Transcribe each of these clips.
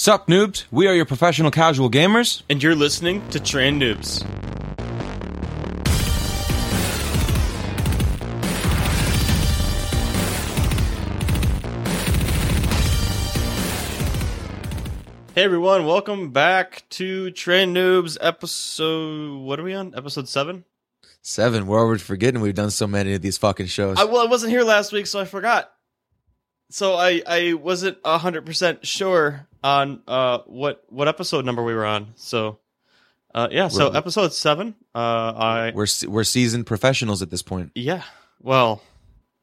Sup, noobs? We are your professional casual gamers. And you're listening to Train Noobs. Hey everyone, welcome back to Train Noobs episode. What are we on? Episode seven. Seven. We're already forgetting we've done so many of these fucking shows. I, well, I wasn't here last week, so I forgot. So I I wasn't hundred percent sure on uh what what episode number we were on. So uh yeah, so We're- episode seven. Uh, I we're we're seasoned professionals at this point. yeah. Well,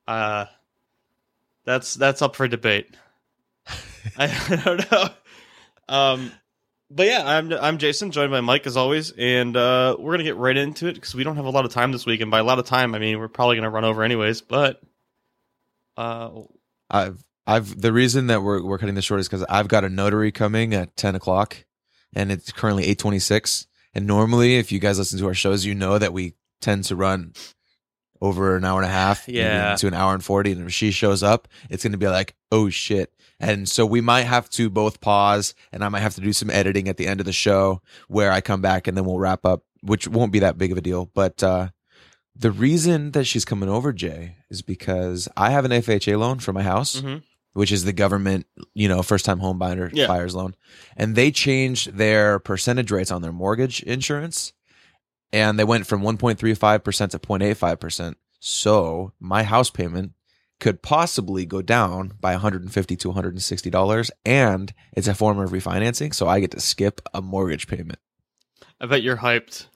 uh, that's that's up for debate. I, I don't know. Um, but yeah, I'm I'm Jason, joined by Mike as always, and uh, we're gonna get right into it because we don't have a lot of time this week, and by a lot of time, I mean we're probably gonna run over anyways. But uh, I've I've the reason that we're we're cutting this short is because I've got a notary coming at ten o'clock, and it's currently eight twenty six. And normally, if you guys listen to our shows, you know that we tend to run over an hour and a half, Yeah. to an hour and forty. And if she shows up, it's going to be like, oh shit. And so we might have to both pause, and I might have to do some editing at the end of the show where I come back, and then we'll wrap up, which won't be that big of a deal. But uh, the reason that she's coming over, Jay, is because I have an FHA loan for my house mhm. which is the government, you know, first time home buyer Yeah. buyer's loan. And they changed their percentage rates on their mortgage insurance and they went from 1.35% to 0.85%. So my house payment could possibly go down by 150 to 160 dollars and it's a form of refinancing so i get to skip a mortgage payment I bet you're hyped.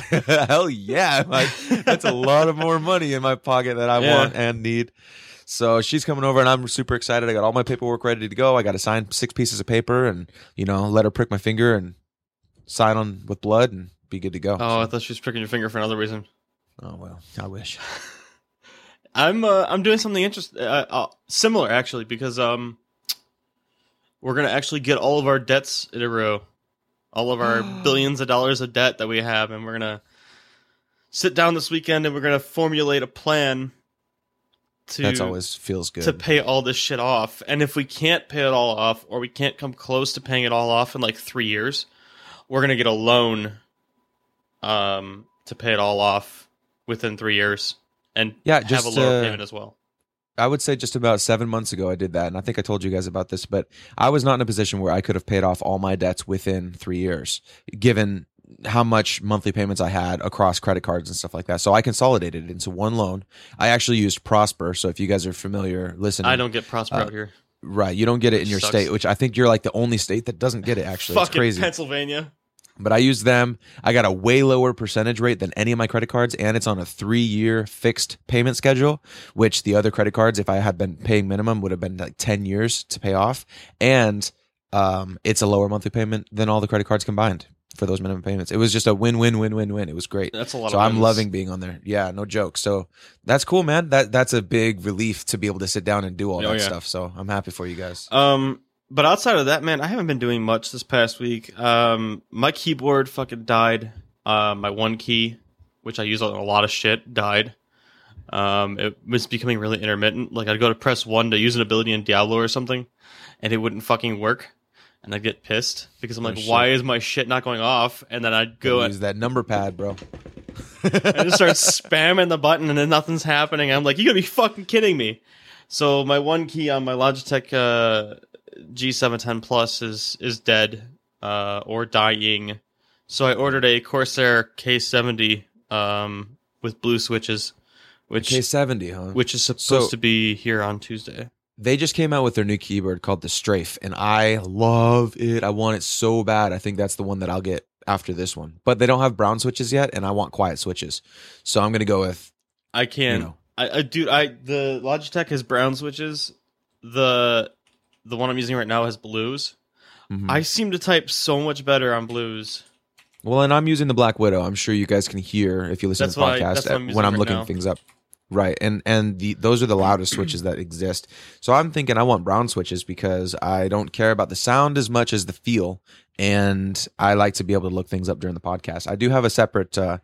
hell yeah like, that's a lot of more money in my pocket that i Yeah. want and need. So she's coming over and i'm super excited. I got all my paperwork ready to go. I got to sign six pieces of paper and you know let her prick my finger and sign on with blood and be good to go. Oh, I thought she was pricking your finger for another reason. oh well i wish. I'm uh, I'm doing something interesting, uh, uh, similar actually, because um, we're gonna actually get all of our debts in a row, all of our billions of dollars of debt that we have, and we're gonna sit down this weekend and we're gonna formulate a plan to that's always feels good to pay all this shit off. And if we can't pay it all off, or we can't come close to paying it all off in like three years, we're gonna get a loan, um, to pay it all off within three years, and Yeah, just, have a lower uh, payment as well. I would say just about seven months ago, I did that. And I think I told you guys about this, but I was not in a position where I could have paid off all my debts within three years, given how much monthly payments I had across credit cards and stuff like that. So I consolidated it into one loan. I actually used Prosper. So if you guys are familiar, listen, I don't get Prosper uh, out here. right. You don't get it in your Sucks. state, which I think you're like the only state that doesn't get it actually. It's Fucking crazy. Pennsylvania. But I use them. I got a way lower percentage rate than any of my credit cards, and it's on a three year fixed payment schedule, which the other credit cards, if I had been paying minimum, would have been like 10 years to pay off. And um, it's a lower monthly payment than all the credit cards combined for those minimum payments. It was just a win win win win win. It was great. That's a lot. So I'm wins. loving being on there. Yeah, no joke. So that's cool, man. That that's a big relief to be able to sit down and do all Oh, that yeah. stuff. So I'm happy for you guys. Um, but outside of that, man, I haven't been doing much this past week. Um, my keyboard fucking died. Uh, my one key, which I use on a lot of shit, died. Um, it was becoming really intermittent. Like I'd go to press one to use an ability in Diablo or something, and it wouldn't fucking work. And I'd get pissed because I'm Oh, like, shit. why is my shit not going off? And then I'd go and use that number pad, bro. I just start spamming the button and then nothing's happening. I'm like, you gotta be fucking kidding me. So my one key on my Logitech uh, G710 Plus is is dead uh, or dying. So I ordered a Corsair K70 um, with blue switches, which K70, huh? which is supposed So- to be here on Tuesday. they just came out with their new keyboard called the Strafe, and I love it. I want it so bad. I think that's the one that I'll get after this one. But they don't have brown switches yet, and I want quiet switches. So I'm gonna go with I can't. you know. I, I dude, I the Logitech has brown switches. The the one I'm using right now has blues. mhm. I seem to type so much better on blues. well, and I'm using the Black Widow. I'm sure you guys can hear if you listen That's to the what I- podcast I'm when I'm right looking now. things up. Right, and and the those are the loudest switches that exist. So I'm thinking I want brown switches because I don't care about the sound as much as the feel, and I like to be able to look things up during the podcast. I do have a separate uh,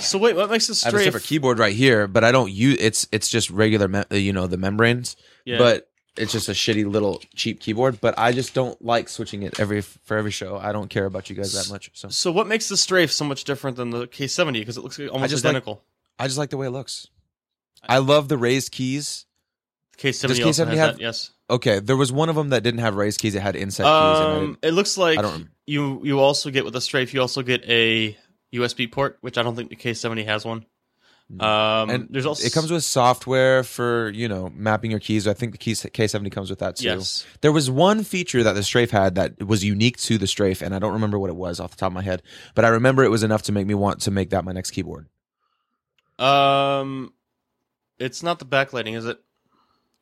So wait, what makes this I have a separate keyboard right here, but I don't use it's it's just regular, me- you know, the membranes. Yeah. But it's just a shitty little cheap keyboard. But I just don't like switching it every for every show. I don't care about you guys that much. So So what makes the Strafe so much different than the K70? Because it looks almost just like- identical. I just like the way it looks. I love the raised keys. K70 Does also K70 has have- that. Yes. Okay, there was one of them that didn't have raised keys. It had inset keys. and I Um, didn't- it looks like I don't- you you also get with the Strafe. You also get a USB port, which I don't think the K70 has one. Um, and there's also it comes with software for you know mapping your keys. I think the keys K70 comes with that too. yes. There was one feature that the Strafe had that was unique to the Strafe, and I don't remember what it was off the top of my head, but I remember it was enough to make me want to make that my next keyboard. Um, it's not the backlighting, is it?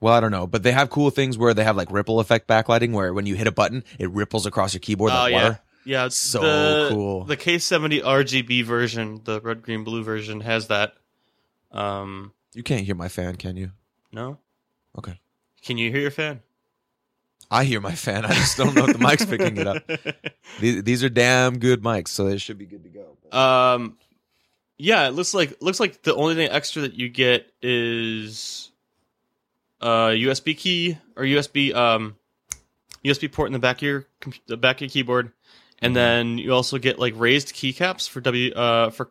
Well, I don't know, but they have cool things where they have like ripple effect backlighting, where when you hit a button, it ripples across your keyboard Oh like yeah, water. yeah. it's So the, cool. The K70 RGB version, the red, green, blue version, has that. Um, You can't hear my fan, can you? no. Okay. Can you hear your fan? I hear my fan. I just don't know if the mic's picking it up. These, these are damn good mics, so they should be good to go. Um, yeah, it looks like looks like the only thing extra that you get is a USB key or USB um USB port in the back of your the back of your keyboard, and Mhm. then you also get like raised keycaps for W uh for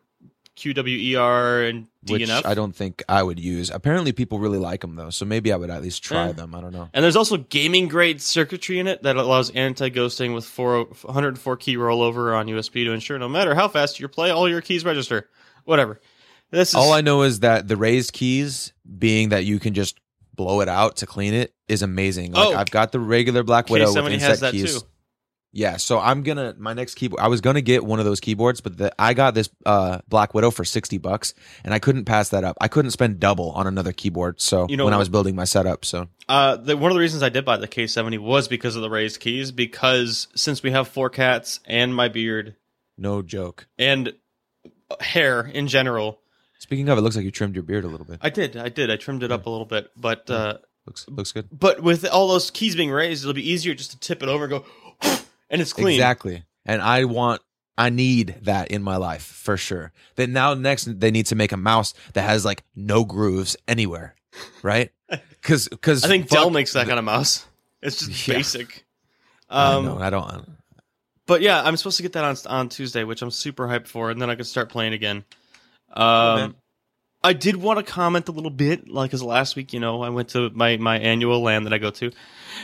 QWER and Which I don't think I would use. Apparently, people really like them though, so maybe I would at least try Eh. them. I don't know. And there's also gaming grade circuitry in it that allows anti ghosting with four, 104 key rollover on USB to ensure no matter how fast you play, all your keys register. Whatever. This is All I know is that the raised keys, being that you can just blow it out to clean it, is amazing. Like Oh. I've got the regular Black Widow with K70 inset has that keys. too. Yeah, so I'm gonna my next keyboard. I was gonna get one of those keyboards, but the, I got this uh, Black Widow for sixty bucks, and I couldn't pass that up. I couldn't spend double on another keyboard. So You know when I was building my setup, so Uh, the, one of the reasons I did buy the K70 was because of the raised keys. Because since we have four cats and my beard no joke. and hair in general, Speaking of, it looks like you trimmed your beard a little bit. I did, I did, I trimmed it up a little bit, but uh, looks looks good. but with all those keys being raised, it'll be easier just to tip it over and go, and it's clean. Exactly. And I want I need that in my life for sure. Then now next they need to make a mouse that has like no grooves anywhere. Right? Cuz cuz I think Dell makes that kind of mouse. It's just Yeah. basic. I Um, know, I don't but yeah, I'm supposed to get that on on Tuesday, which I'm super hyped for, and then I can start playing again. Um, I did want to comment a little bit, like, cause last week, you know, I went to my my annual land that I go to,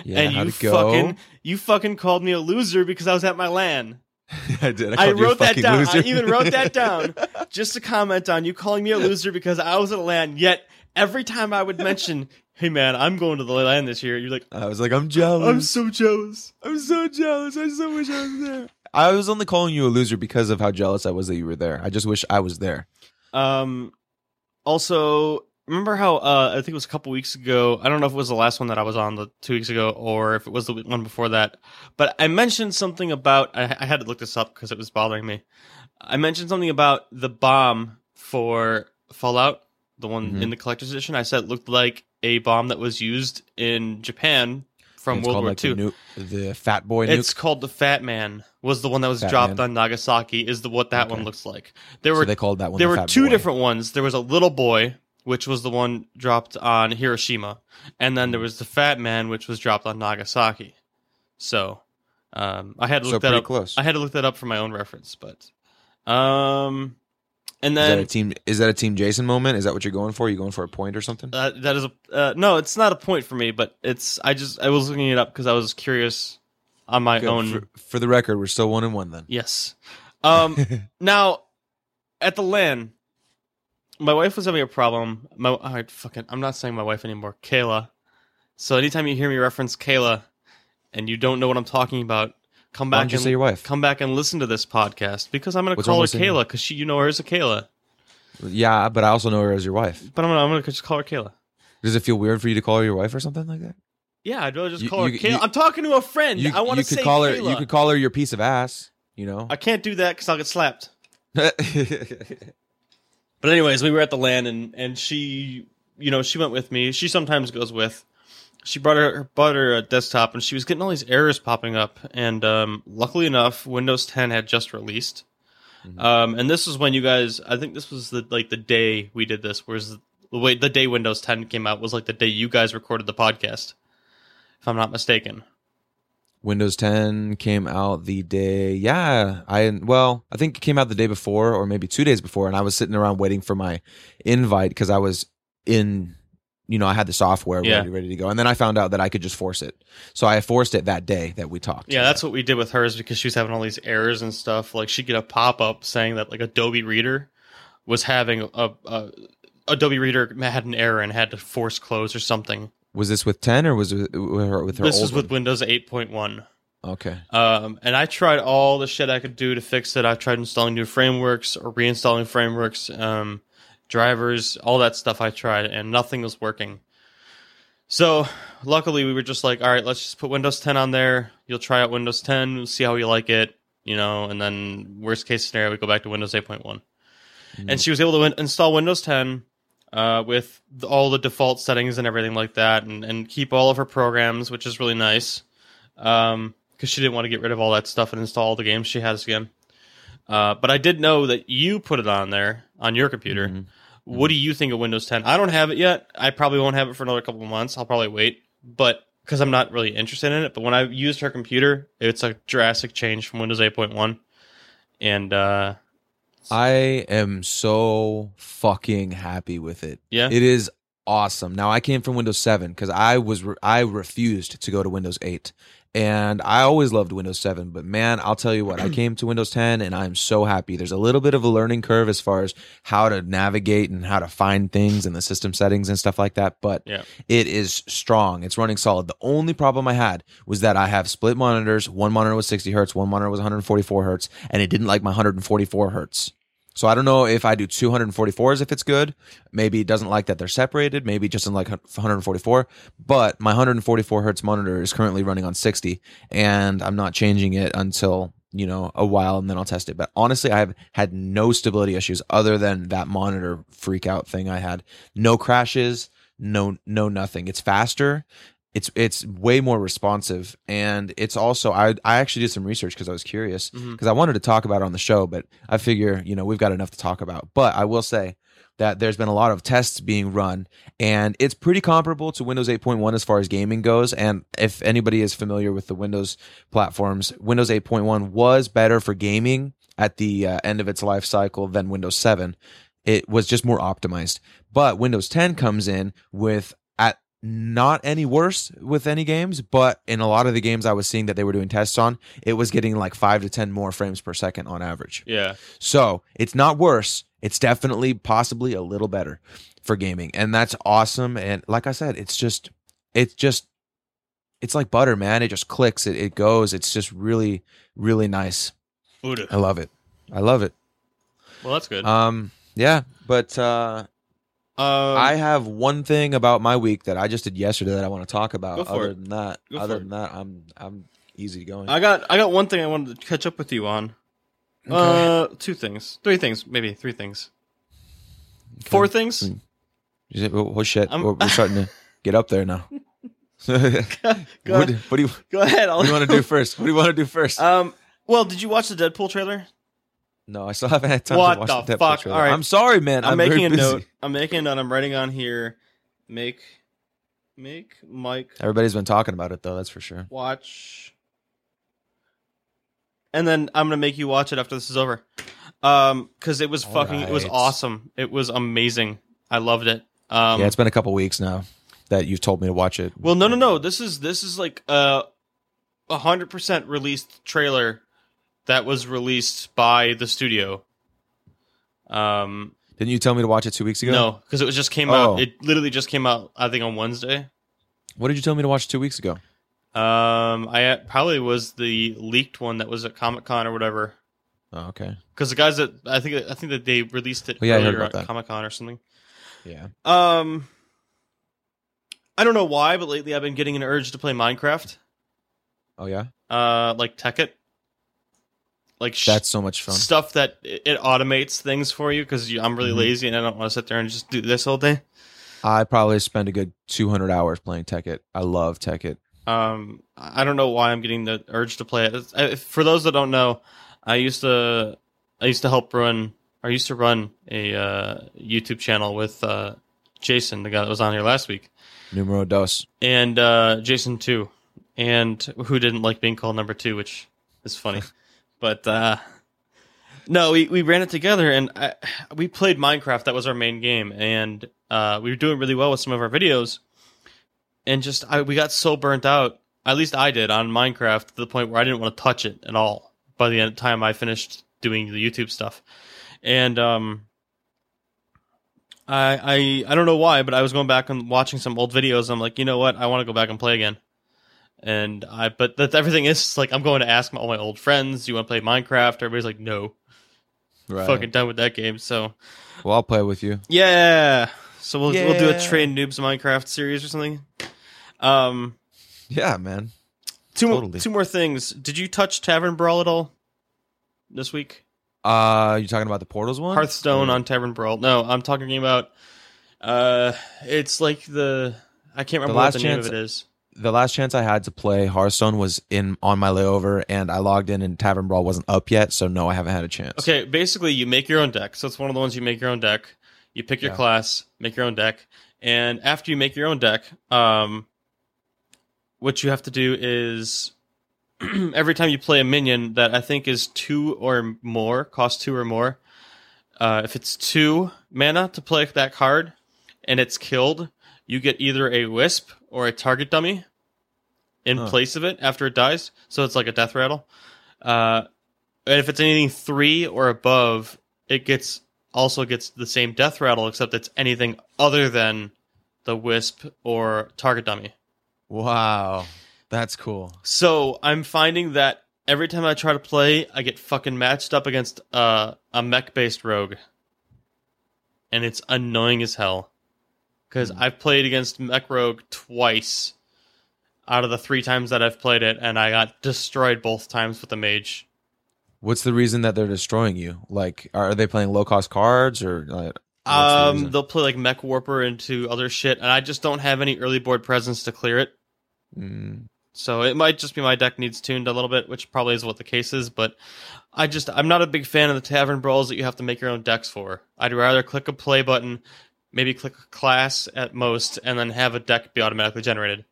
yeah, and you fucking you fucking called me a loser because I was at my LAN. I did. I, a wrote that down. loser. I even wrote that down just to comment on you calling me a loser because I was at a LAN. Yet every time I would mention, "Hey man, I'm going to the LAN this year," you're like, I was like, I'm jealous. "I'm so jealous." I'm so jealous. I so wish I was there. I was only calling you a loser because of how jealous I was that you were there. I just wish I was there. Um, also, remember how uh, I think it was a couple weeks ago. I don't know if it was the last one that I was on the two weeks ago, or if it was the one before that. But I mentioned something about. I, I had to look this up because it was bothering me. I mentioned something about the bomb for Fallout, the one Mhm. in the collector's edition. I said it looked like a bomb that was used in Japan from World called War like II. the, nu- the Fat Boy It's called the Fat Man. Was the one that was Fat dropped Man. on Nagasaki? Is the what that Okay. one looks like? There so were they called that one. there the were two Boy. different ones. There was a little boy, which was the one dropped on Hiroshima, and then there was the fat man, which was dropped on Nagasaki. So, um, I had to So look that up. close. I had to look that up for my own reference, but, um, and then Is that a team? Is that a team Jason moment? Is that what you're going for? Are you going for a point or something? uh, that is a uh, no. It's not a point for me, but it's I just I was looking it up because I was curious on my Good. own. For, for the record, we're still one and one then. Yes. Um, now, at the LAN, my wife was having a problem. My I fucking I'm not saying my wife anymore. Kayla. So anytime you hear me reference Kayla, and you don't know what I'm talking about, come back you and say your wife? come back and listen to this podcast because I'm gonna call her Kayla because she you know her as a Kayla, Yeah, but I also know her as your wife. but I'm gonna I'm gonna just call her Kayla. Does it feel weird for you to call her your wife or something like that? Yeah, I'd rather just You- call her Kayla. you- I'm talking to a friend. You, I want you to could say call her. Kayla. You could call her your piece of ass. You know. I can't do that because I'll get slapped. But anyways, we were at the LAN and and she, you know, she went with me. She sometimes goes with. She brought her brought her a desktop and she was getting all these errors popping up. And um, luckily enough, Windows 10 had just released. Mhm. Um, and this was when you guys, I think this was the like the day we did this. Whereas the way the day Windows 10 came out was like the day you guys recorded the podcast. if I'm not mistaken. Windows 10 came out the day. Yeah, I well, I think it came out the day before, or maybe two days before, and I was sitting around waiting for my invite because I was in. You know, I had the software Yeah. ready, ready to go, and then I found out that I could just force it. So I forced it that day that we talked. Yeah, that's what we did with hers because she was having all these errors and stuff. Like she'd get a pop up saying that like Adobe Reader was having a, a Adobe Reader had an error and had to force close or something. Was this with 10 or was it with her? With her This was with one? Windows 8.1. Okay. Um, and I tried all the shit I could do to fix it. I tried installing new frameworks or reinstalling frameworks, um, drivers, all that stuff I tried, and nothing was working. So luckily, we were just like, all right, let's just put Windows 10 on there. You'll try out Windows 10, see how you like it, you know, and then worst case scenario, we go back to Windows 8.1. And she was able to win- install Windows 10 uh, with the, all the default settings and everything like that, and, and keep all of her programs, which is really nice. Um, because she didn't want to get rid of all that stuff and install all the games she has again. Uh, but I did know that you put it on there on your computer. Mhm. What do you think of Windows 10? I don't have it yet. I probably won't have it for another couple of months. I'll probably wait, but because I'm not really interested in it. But when I used her computer, it's a drastic change from Windows 8.1, and uh, I am so fucking happy with it. yeah, It is awesome. Now I came from Windows 7 because I was re- I refused to go to Windows 8, and I always loved Windows 7. But man, I'll tell you what, I came to Windows 10, and I'm so happy. There's a little bit of a learning curve as far as how to navigate and how to find things in the system settings and stuff like that. But Yeah. it is strong. It's running solid. The only problem I had was that I have split monitors. One monitor was 60 hertz, one monitor was 144 hertz, and it didn't like my 144 hertz. So I don't know if I do 244s if it's good. Maybe it doesn't like that they're separated. Maybe just doesn't like 144. But my 144 hertz monitor is currently running on 60, and I'm not changing it until you know a while, and then I'll test it. But honestly, I have had no stability issues other than that monitor freak out thing I had. No crashes, no no nothing. It's faster. It's it's way more responsive, and it's also I I actually did some research because I was curious because I wanted to talk about it on the show, but I figure you know we've got enough to talk about. But I will say that there's been a lot of tests being run, and it's pretty comparable to Windows 8.1 as far as gaming goes. And if anybody is familiar with the Windows platforms, Windows 8.1 was better for gaming at the uh, end of its life cycle than Windows 7. It was just more optimized. But Windows 10 comes in with not any worse with any games, but in a lot of the games I was seeing that they were doing tests on, it was getting like five to 10 more frames per second on average. yeah, So it's not worse. It's definitely possibly a little better for gaming. And that's awesome. And like I said, it's just, it's just, it's like butter, man. It just clicks. It, it goes. It's just really, really nice. Voodoo. I love it. I love it. Well, that's good. Um, yeah. But, uh, Um, I have one thing about my week that I just did yesterday that I want to talk about. Go other it. than that, Go other than that, I'm I'm easy going. I got I got one thing I wanted to catch up with you on. Uh, two things, three things, maybe three things, four things. Mm. You say, oh, oh, shit, I'm- we're, we're starting to get up there now. what, Go, what do you go ahead. I'll, what do you want to do first? What do you want to do first? Um. Well, did you watch the Deadpool trailer? No, I still haven't had time what to watch the the, Deadpool fuck? trailer. All right. I'm sorry, man. I'm, I'm, making a busy. note. I'm making a note. I'm writing on here. Make, make Mike Everybody's been talking about it though. That's for sure. watch. And then I'm gonna make you watch it after this is over. Um, because it was All fucking, it was awesome. It was amazing. I loved it. Um, yeah, it's been a couple weeks now that you've told me to watch it. Well, no, no, no. This is this is like a a hundred percent released trailer that was released by the studio. Um, Didn't you tell me to watch it two weeks ago? no, because it was just came Oh. out. It literally just came out. I think on Wednesday. What did you tell me to watch two weeks ago? Um, I uh, probably was the leaked one that was at Comic Con or whatever. Oh, okay. Because the guys that I think I think that they released it Oh, yeah, I heard earlier about at that. Comic Con or something. Yeah. Um, I don't know why, but lately I've been getting an urge to play Minecraft. Oh yeah. Uh, like Tekkit. Like sh- That's so much fun. stuff that it automates things for you because I'm really Mhm. lazy and I don't want to sit there and just do this all day. I probably spend a good 200 hours playing Tekkit. I love Tekkit. Um, I I don't know why I'm getting the urge to play it. I- For those that don't know, I used to I used to help run. I used to run a uh, YouTube channel with uh, Jason, the guy that was on here last week, Numero dos. and uh, Jason too, and who didn't like being called number two, which is funny. but uh, no, we, we ran it together, and I, we played Minecraft. That was our main game, and uh, we were doing really well with some of our videos. And just I, we got so burnt out. At least I did on Minecraft to the point where I didn't want to touch it at all. By the end time I finished doing the YouTube stuff, and um, I I I don't know why, but I was going back and watching some old videos. I'm like, you know what? I want to go back and play again. And I, but that everything is like, I'm going to ask all my old friends, "Do you want to play Minecraft?" Everybody's like, "No, Right. fucking done with that game." So Well, I'll play with you. yeah, so we'll we'll do a train noobs Minecraft series or something. Um, Yeah, man. two more Totally. two more things. Did you touch Tavern Brawl at all this week? Uh, you talking about the portals one? Hearthstone Or- on Tavern Brawl. No, I'm talking about. Uh, it's like the I can't remember what last the name of it is. The last chance I had to play Hearthstone was in on my layover, and I logged in, and Tavern Brawl wasn't up yet, so no, I haven't had a chance. Okay, basically you make your own deck. So it's one of the ones you make your own deck. You pick your Yeah. class, make your own deck, and after you make your own deck, um, what you have to do is every time you play a minion that I think is two or more, cost two or more. Uh, if it's two mana to play that card, and it's killed, you get either a wisp or a target dummy in Huh. place of it after it dies. So it's like a death rattle. Uh, and if it's anything three or above, it gets also gets the same death rattle, except it's anything other than the wisp or target dummy. Wow, that's cool. So I'm finding that every time I try to play, I get fucking matched up against uh, a mech based rogue, and it's annoying as hell. Because Hmm. I've played against mech rogue twice out of the three times that I've played it, and I got destroyed both times with the mage. What's the reason that they're destroying you? Like, are they playing low cost cards or? Like, what's the Um, they'll play like Mechwarper into other shit, and I just don't have any early board presence to clear it. Mm, So it might just be my deck needs tuned a little bit, which probably is what the case is. But I just I'm not a big fan of the tavern brawls that you have to make your own decks for. I'd rather click a play button, maybe click a class at most, and then have a deck be automatically generated.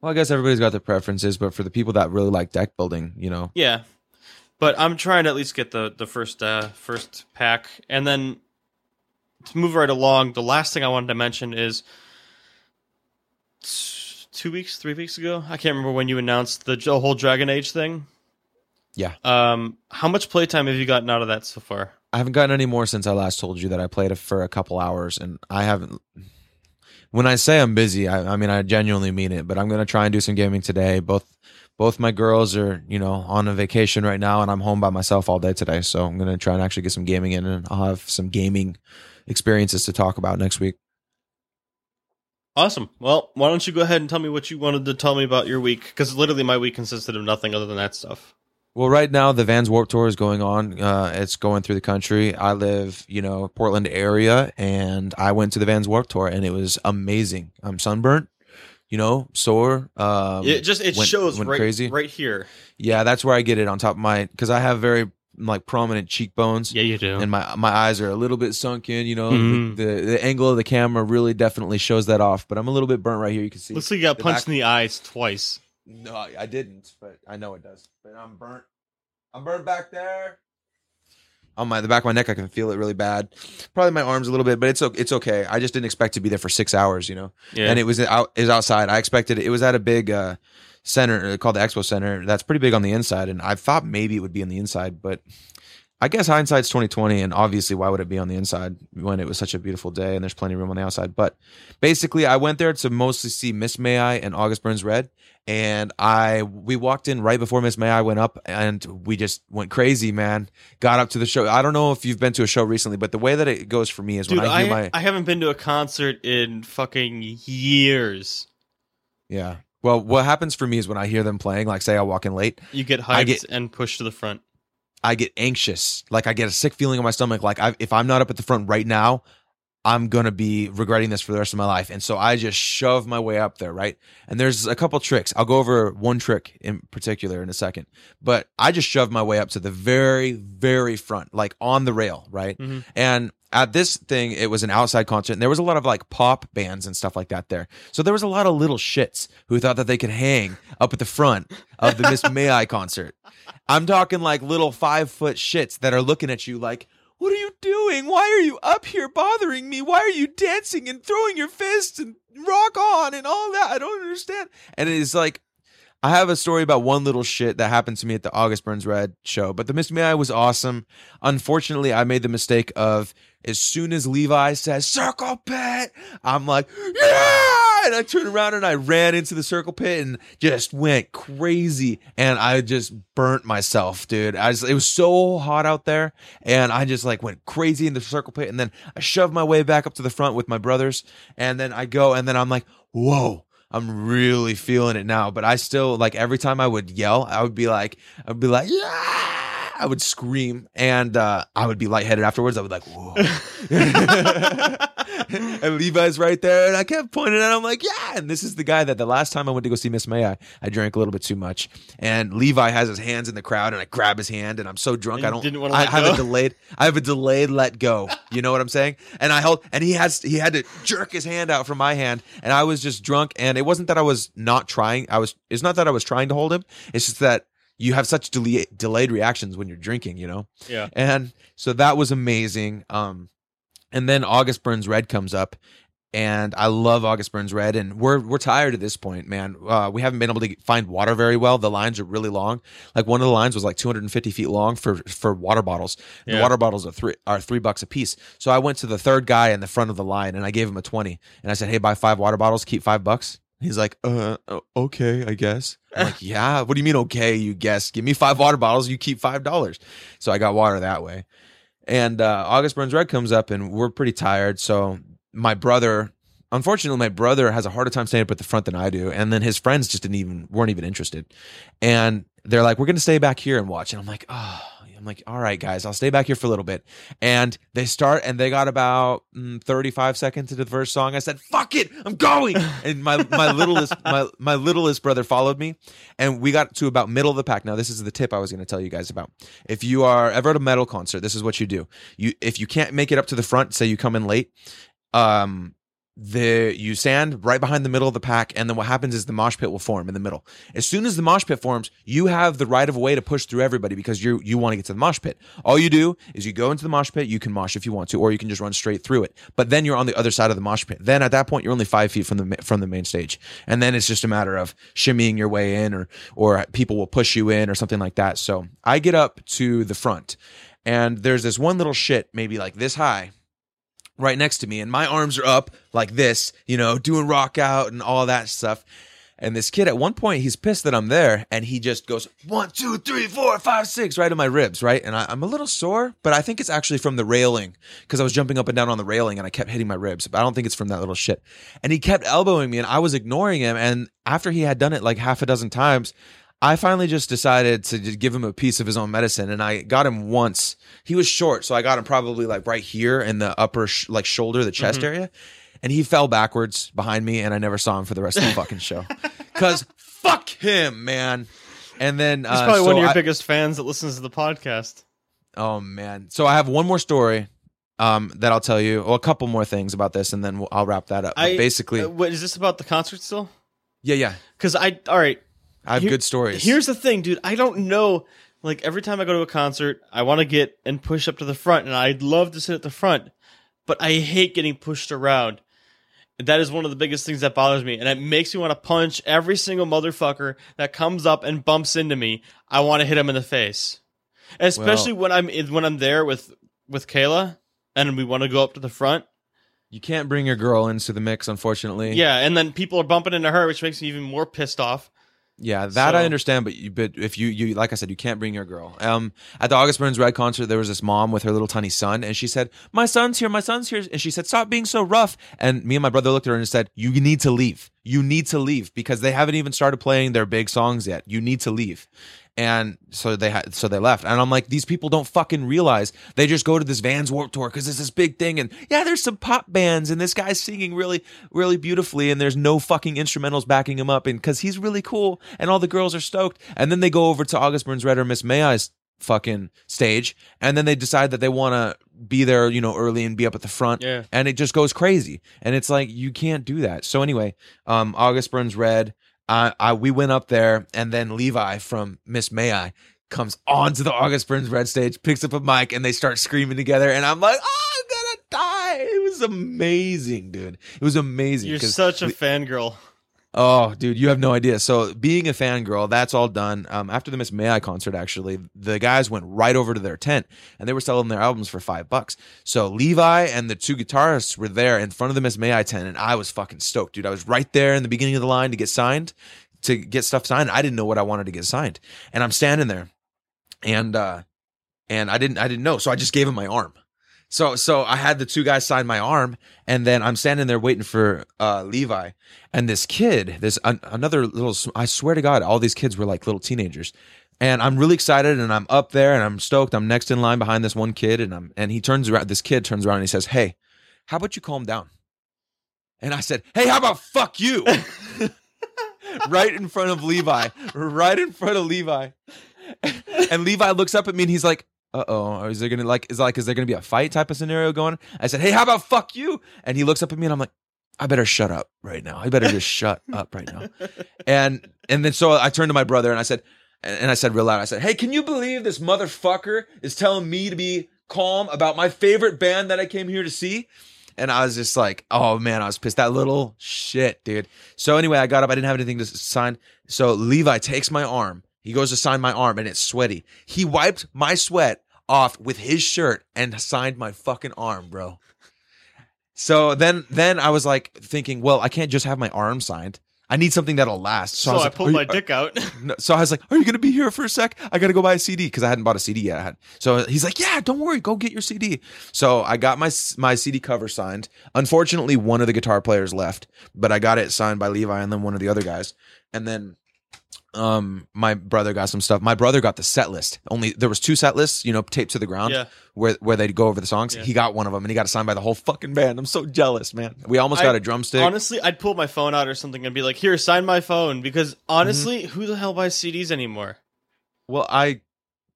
well, I guess everybody's got their preferences, but for the people that really like deck building, you know, Yeah, but I'm trying to at least get the the first uh, first pack, and then to move right along. The last thing I wanted to mention is t- two weeks, three weeks ago. I can't remember when you announced the whole Dragon Age thing. Yeah. Um, how much playtime have you gotten out of that so far? I haven't gotten any more since I last told you that I played for a couple hours, and I haven't. When I say I'm busy, I, I mean I genuinely mean it. But I'm gonna try and do some gaming today. Both both my girls are you know on a vacation right now, and I'm home by myself all day today. So I'm gonna try and actually get some gaming in, and I'll have some gaming experiences to talk about next week. Awesome. Well, why don't you go ahead and tell me what you wanted to tell me about your week? Because literally, my week consisted of nothing other than that stuff. Well, right now the Vans Warp Tour is going on. Uh, it's going through the country. I live, you know, Portland area, and I went to the Vans Warp Tour, and it was amazing. I'm sunburnt, you know, sore. Um, it just it went- shows went right crazy. right here. Yeah, that's where I get it on top of my because I have very like prominent cheekbones. Yeah, you do. And my my eyes are a little bit sunken, you know. Mhm. The, the the angle of the camera really definitely shows that off. But I'm a little bit burnt right here. You can see. It. Looks like you got punched back- in the eyes twice. No, I didn't, but I know it does. But I'm burnt. I'm burnt back there. On my the back of my neck, I can feel it really bad. Probably my arms a little bit, but it's it's okay. I just didn't expect to be there for six hours, you know. Yeah. And it was out is outside. I expected it. It was at a big uh, center uh, called the Expo Center. That's pretty big on the inside, and I thought maybe it would be on the inside, but I guess hindsight's twenty twenty, and obviously, why would it be on the inside when it was such a beautiful day and there's plenty of room on the outside? But basically, I went there to mostly see Miss May I and August Burns Red, and I we walked in right before Miss May I went up, and we just went crazy, man. Got up to the show. I don't know if you've been to a show recently, but the way that it goes for me is Dude, when I I, hear my I haven't been to a concert in fucking years. yeah. Well, what happens for me is when I hear them playing, like say I walk in late, You get hyped get- and pushed to the front. I get anxious. Like I get a sick feeling in my stomach. Like I, if I'm not up at the front right now, I'm going to be regretting this for the rest of my life. And so I just shove my way up there, right? And there's a couple tricks. I'll go over one trick in particular in a second. But I just shove my way up to the very, very front, like on the rail, right? Mhm. And at this thing, it was an outside concert, and there was a lot of like pop bands and stuff like that there. So there was a lot of little shits who thought that they could hang up at the front of the Miss May I concert. I'm talking like little five foot shits that are looking at you like, what are you doing? Why are you up here bothering me? Why are you dancing and throwing your fists and rock on and all that? I don't understand. And it is like, I have a story about one little shit that happened to me at the August Burns Red show, but the Miss I was awesome. Unfortunately, I made the mistake of as soon as Levi says circle pit, I'm like, yeah! And I turned around and I ran into the circle pit and just went crazy. And I just burnt myself, dude. I it was so hot out there. And I just like went crazy in the circle pit. And then I shoved my way back up to the front with my brothers. And then I go and then I'm like, whoa. I'm really feeling it now, but I still like every time I would yell, I would be like, I would be like, yeah, I would scream, and uh, I would be lightheaded afterwards. I would like, whoa, and Levi's right there, and I kept pointing at him like, yeah. And this is the guy that the last time I went to go see Miss May, I, I drank a little bit too much, and Levi has his hands in the crowd, and I grab his hand, and I'm so drunk, I don't, didn't wanna I have go? a delayed, I have a delayed let go. You know what I'm saying? And I held, and he has, he had to jerk his hand out from my hand, and I was just drunk, and it wasn't that I was not trying. I was, it's not that I was trying to hold him. It's just that you have such delay, delayed reactions when you're drinking, you know. Yeah. And so that was amazing. Um, and then August Burns Red comes up, and I love August Burns Red, and we're we're tired at this point, man. Uh, we haven't been able to find water very well. The lines are really long. Like one of the lines was like 250 feet long for for water bottles. The water bottles are three are three bucks a piece. So I went to the third guy in the front of the line, and I gave him a 20, and I said, "Hey, buy five water bottles, keep five bucks." He's like, uh, okay, I guess. I'm like, yeah. What do you mean, okay? You guess? Give me five water bottles, you keep five dollars. So I got water that way. And uh, August Burns Red comes up, and we're pretty tired. So my brother, unfortunately, my brother has a harder time staying up at the front than I do, and then his friends just didn't even weren't even interested. And they're like, "We're gonna stay back here and watch." And I'm like, "Oh." I'm like, all right, guys, I'll stay back here for a little bit. And they start, and they got about mm, 35 seconds into the first song. I said, "Fuck it, I'm going." And my my littlest my my littlest brother followed me, and we got to about middle of the pack. Now, this is the tip I was going to tell you guys about. If you are ever at a metal concert, this is what you do. You if you can't make it up to the front, say you come in late, um the you stand right behind the middle of the pack and then what happens is the mosh pit will form in the middle. As soon as the mosh pit forms you have the right of way to push through everybody because you you want to get to the mosh pit. All you do is you go into the mosh pit you can mosh if you want to or you can just run straight through it. But then you're on the other side of the mosh pit. Then at that point you're only five feet from the from the main stage. And then it's just a matter of shimmying your way in or or people will push you in or something like that. So i get up to the front and there's this one little shit maybe like this high right next to me and my arms are up like this you know doing rock out and all that stuff. And this kid at one point he's pissed that i'm there and he just goes one two three four five six right in my ribs right? And I, i'm a little sore but i think it's actually from the railing because i was jumping up and down on the railing and i kept hitting my ribs but i don't think it's from that little shit. And he kept elbowing me and i was ignoring him and after he had done it like half a dozen times I finally just decided to just give him a piece of his own medicine, and I got him once. He was short, so I got him probably like right here in the upper sh- like shoulder, the chest area, and he fell backwards behind me, and I never saw him for the rest of the fucking show. Cause fuck him, man. And then He's uh, probably one of your I- biggest fans that listens to the podcast. Oh man. So I have one more story um, that I'll tell you. Well, a couple more things about this, and then we'll, I'll wrap that up. I basically, uh, what is this about the concert still? yeah, yeah. Because I all right. I have Here- good stories. Here's the thing, dude. I don't know. Like every time I go to a concert, I want to get and push up to the front, and I'd love to sit at the front, but I hate getting pushed around. That is one of the biggest things that bothers me, and it makes me want to punch every single motherfucker that comes up and bumps into me. I want to hit him in the face, especially when I'm in- when I'm there with with Kayla, and we want to go up to the front. you can't bring your girl into the mix, unfortunately. Yeah, and then people are bumping into her, which makes me even more pissed off. Yeah, that I understand, but you, but if you, you, like I said, you can't bring your girl. Um, at the August Burns Red concert, there was this mom with her little tiny son, and she said, "My son's here, my son's here," and she said, "Stop being so rough." And me and my brother looked at her and said, "You need to leave. You need to leave because they haven't even started playing their big songs yet. You need to leave." And so they had, so they left. And I'm like, these people don't fucking realize they just go to this Vans Warp Tour because it's this big thing. And yeah, there's some pop bands and this guy's singing really, really beautifully. And there's no fucking instrumentals backing him up. And because he's really cool and all the girls are stoked. And then they go over to August Burns Red or Miss May I's fucking stage. And then they decide that they want to be there, you know, early and be up at the front. Yeah. And it just goes crazy. And it's like, you can't do that. So anyway, um, August Burns Red, I, I we went up there, and then Levi from Miss May I comes onto the August Burns Red stage, picks up a mic, and they start screaming together. And I'm like, oh, I'm gonna die. It was amazing, dude. It was amazing. You're such a fangirl. Oh, dude, you have no idea. So, being a fangirl, that's all done. Um, after the Miss May I concert, actually, the guys went right over to their tent and they were selling their albums for five bucks. So, Levi and the two guitarists were there in front of the Miss May I tent, and I was fucking stoked, dude. I was right there in the beginning of the line to get signed, to get stuff signed. I didn't know what I wanted to get signed, and I'm standing there, and uh, and I didn't, I didn't know, so I just gave him my arm. So so I had the two guys sign my arm, and then I'm standing there waiting for uh, Levi, and this kid, this an, another little. I swear to God, all these kids were like little teenagers, and I'm really excited, and I'm up there, and I'm stoked. I'm next in line behind this one kid, and I'm and he turns around. This kid turns around and he says, "Hey, how about you calm down?" And I said, "Hey, how about fuck you?" right in front of Levi, right in front of Levi, and Levi looks up at me and he's like uh oh, is there gonna like is like is there gonna be a fight type of scenario going? I said, hey, how about fuck you? And he looks up at me and I'm like, I better shut up right now. I better just shut up right now. And and then so I turned to my brother and I said, and I said real loud, I said, hey, can you believe this motherfucker is telling me to be calm about my favorite band that I came here to see? And I was just like, oh man, I was pissed. That little shit, dude. So anyway, I got up. I didn't have anything to sign. So Levi takes my arm. He goes to sign my arm and it's sweaty. He wiped my sweat off with his shirt and signed my fucking arm, bro. So then then I was like thinking, well, I can't just have my arm signed. I need something that'll last. So, I, was I like, pulled my you- dick out. no, so I was like, "Are you gonna be here for a sec? I gotta go buy a CD because I hadn't bought a CD yet." I had. So he's like, "Yeah, don't worry, go get your CD." So I got my my CD cover signed. Unfortunately, one of the guitar players left, but I got it signed by Levi and then one of the other guys. And then, um, my brother got some stuff. My brother got the set list. Only there was two set lists, you know, taped to the ground Yeah. where where they'd go over the songs. Yeah. He got one of them and he got it signed by the whole fucking band. I'm so jealous, man. We almost I- got a drumstick. Honestly, I'd pull my phone out or something and be like, "Here, sign my phone." Because honestly, who the hell buys CDs anymore? Well, I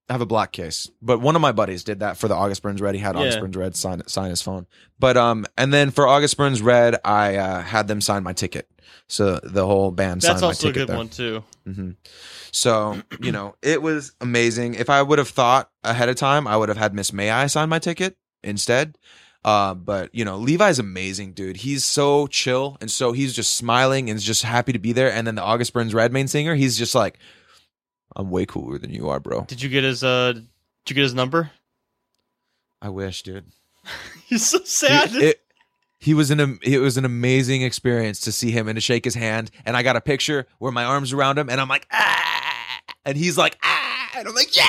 have a black case, but one of my buddies did that for the August Burns Red. He had August Yeah. Burns Red sign sign his phone. But um, and then for August Burns Red, I uh, had them sign my ticket. So the whole band That's signed my also a ticket good there. one too. hmm So you know, it was amazing. If I would have thought ahead of time, I would have had Miss May I sign my ticket instead. Uh, but you know, Levi's amazing, dude. He's so chill and so he's just smiling and just happy to be there. And then the August Burns Red main singer, he's just like, "I'm way cooler than you are, bro." Did you get his uh? Did you get his number? I wish, dude. He's so sad. He, it- he was an it was an amazing experience to see him and to shake his hand. And I got a picture where my arms around him, and I'm like, ah, and he's like, ah, and I'm like, yeah.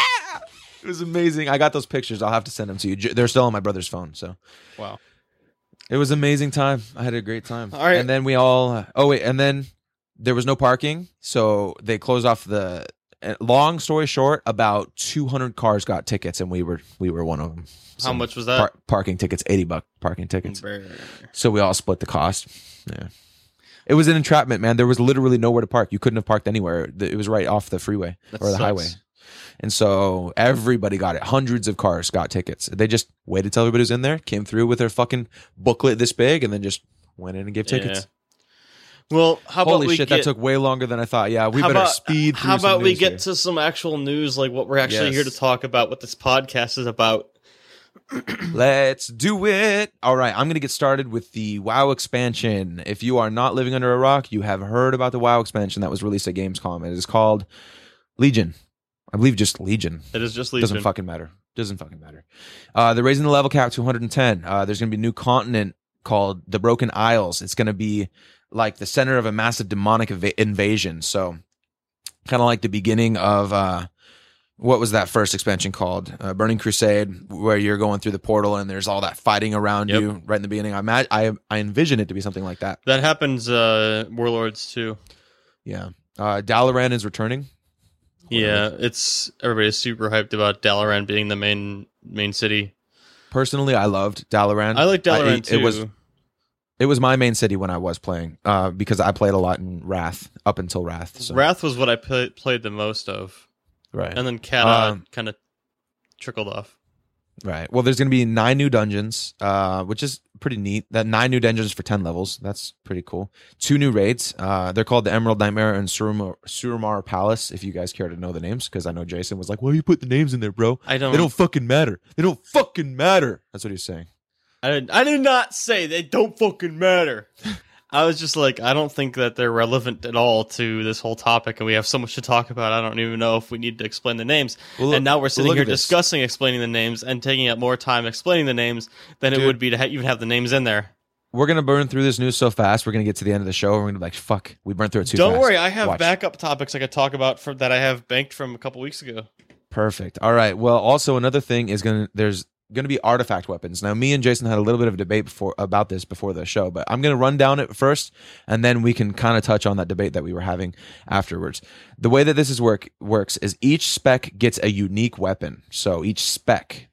It was amazing. I got those pictures. I'll have to send them to you. They're still on my brother's phone. So wow. it was amazing time. I had a great time. All right. And then we all. uh, oh wait, and then there was no parking, so they closed off the. Uh, Long story short, about 200 cars got tickets, and we were we were one of them. How much was that? Par- parking tickets, 80 buck parking tickets. Brr. So we all split the cost. Yeah. It was an entrapment, man. There was literally nowhere to park. You couldn't have parked anywhere. It was right off the freeway That or the sucks. highway. And so everybody got it. Hundreds of cars got tickets. They just waited till everybody was in there, came through with their fucking booklet this big, and then just went in and gave tickets. Well, how about Holy we shit, get, that took way longer than I thought. Yeah, we better about, speed through How about we get here. to some actual news, like what we're actually here to talk about, what this podcast is about? Let's do it. All right, I'm going to get started with the WoW expansion. If you are not living under a rock, you have heard about the WoW expansion that was released at Gamescom. It is called Legion. I believe just Legion. It is just Legion. Doesn't fucking matter. Doesn't fucking matter. Uh, they're raising the level cap to 110. Uh, there's going to be a new continent called the Broken Isles. It's going to be like the center of a massive demonic inv- invasion. So, kind of like the beginning of uh, what was that first expansion called? Uh, Burning Crusade, where you're going through the portal and there's all that fighting around Yep. you right in the beginning. I, imag- I I envision it to be something like that. That happens, uh, Warlords too. Yeah. Uh, Dalaran is returning. Yeah, it's everybody's super hyped about Dalaran being the main main city. Personally, I loved Dalaran. I like Dalaran it, too. It was it was my main city when I was playing, uh, because I played a lot in Wrath up until Wrath. So. Wrath was what I play, played the most of, right, and then Cata Um, kind of trickled off. right. Well, there's going to be nine new dungeons, uh, which is pretty neat. That nine new dungeons for ten levels. That's pretty cool. Two new raids. Uh, they're called the Emerald Nightmare and Suramar, Suramar Palace. If you guys care to know the names, because I know Jason was like, "Why you put the names in there, bro? I don't. They don't fucking matter. They don't fucking matter." That's what he's saying. I did, I did not say they don't fucking matter. I was just like, I don't think that they're relevant at all to this whole topic, and we have so much to talk about. I don't even know if we need to explain the names. Well, and now we're sitting look here discussing explaining the names and taking up more time explaining the names than it would be to ha- even have the names in there. We're gonna burn through this news so fast. We're gonna get to the end of the show. And we're gonna be like, "Fuck, we burned through it too Don't fast." worry, I have Watch. backup topics I could talk about for, that I have banked from a couple weeks ago. Perfect. All right. Well, also another thing is gonna there's gonna be artifact weapons. Now, me and Jason had a little bit of a debate before about this before the show, but I'm gonna run down it first, and then we can kind of touch on that debate that we were having afterwards. The way that this is work works is each spec gets a unique weapon. So each spec,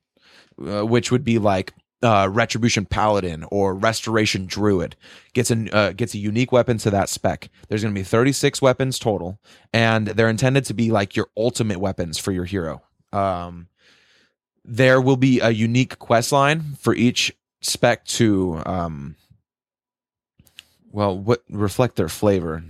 uh, which would be like. Uh, Retribution Paladin or Restoration Druid gets a uh, gets a unique weapon to that spec. There's going to be 36 weapons total, and they're intended to be like your ultimate weapons for your hero. Um, there will be a unique quest line for each spec to um, well, what reflect their flavor.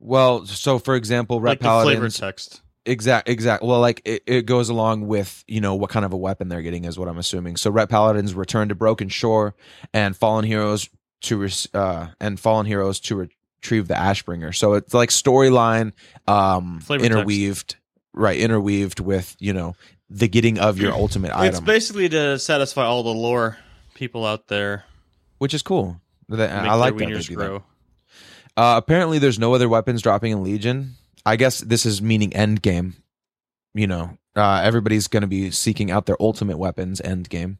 Well, so for example, Red like the flavor text. Exact, exact. Well, like it, it goes along with you know what kind of a weapon they're getting is what I'm assuming. So, red Paladins return to Broken Shore, and Fallen Heroes to uh and Fallen Heroes to retrieve the Ashbringer. So it's like storyline, um, Flavor text. interweaved, right? Interweaved with you know the getting of your ultimate It's item, basically to satisfy all the lore people out there. which is cool. That- I like that. they do that. Uh, apparently, there's no other weapons dropping in Legion. I guess this is meaning end game. You know, uh, everybody's going to be seeking out their ultimate weapons end game.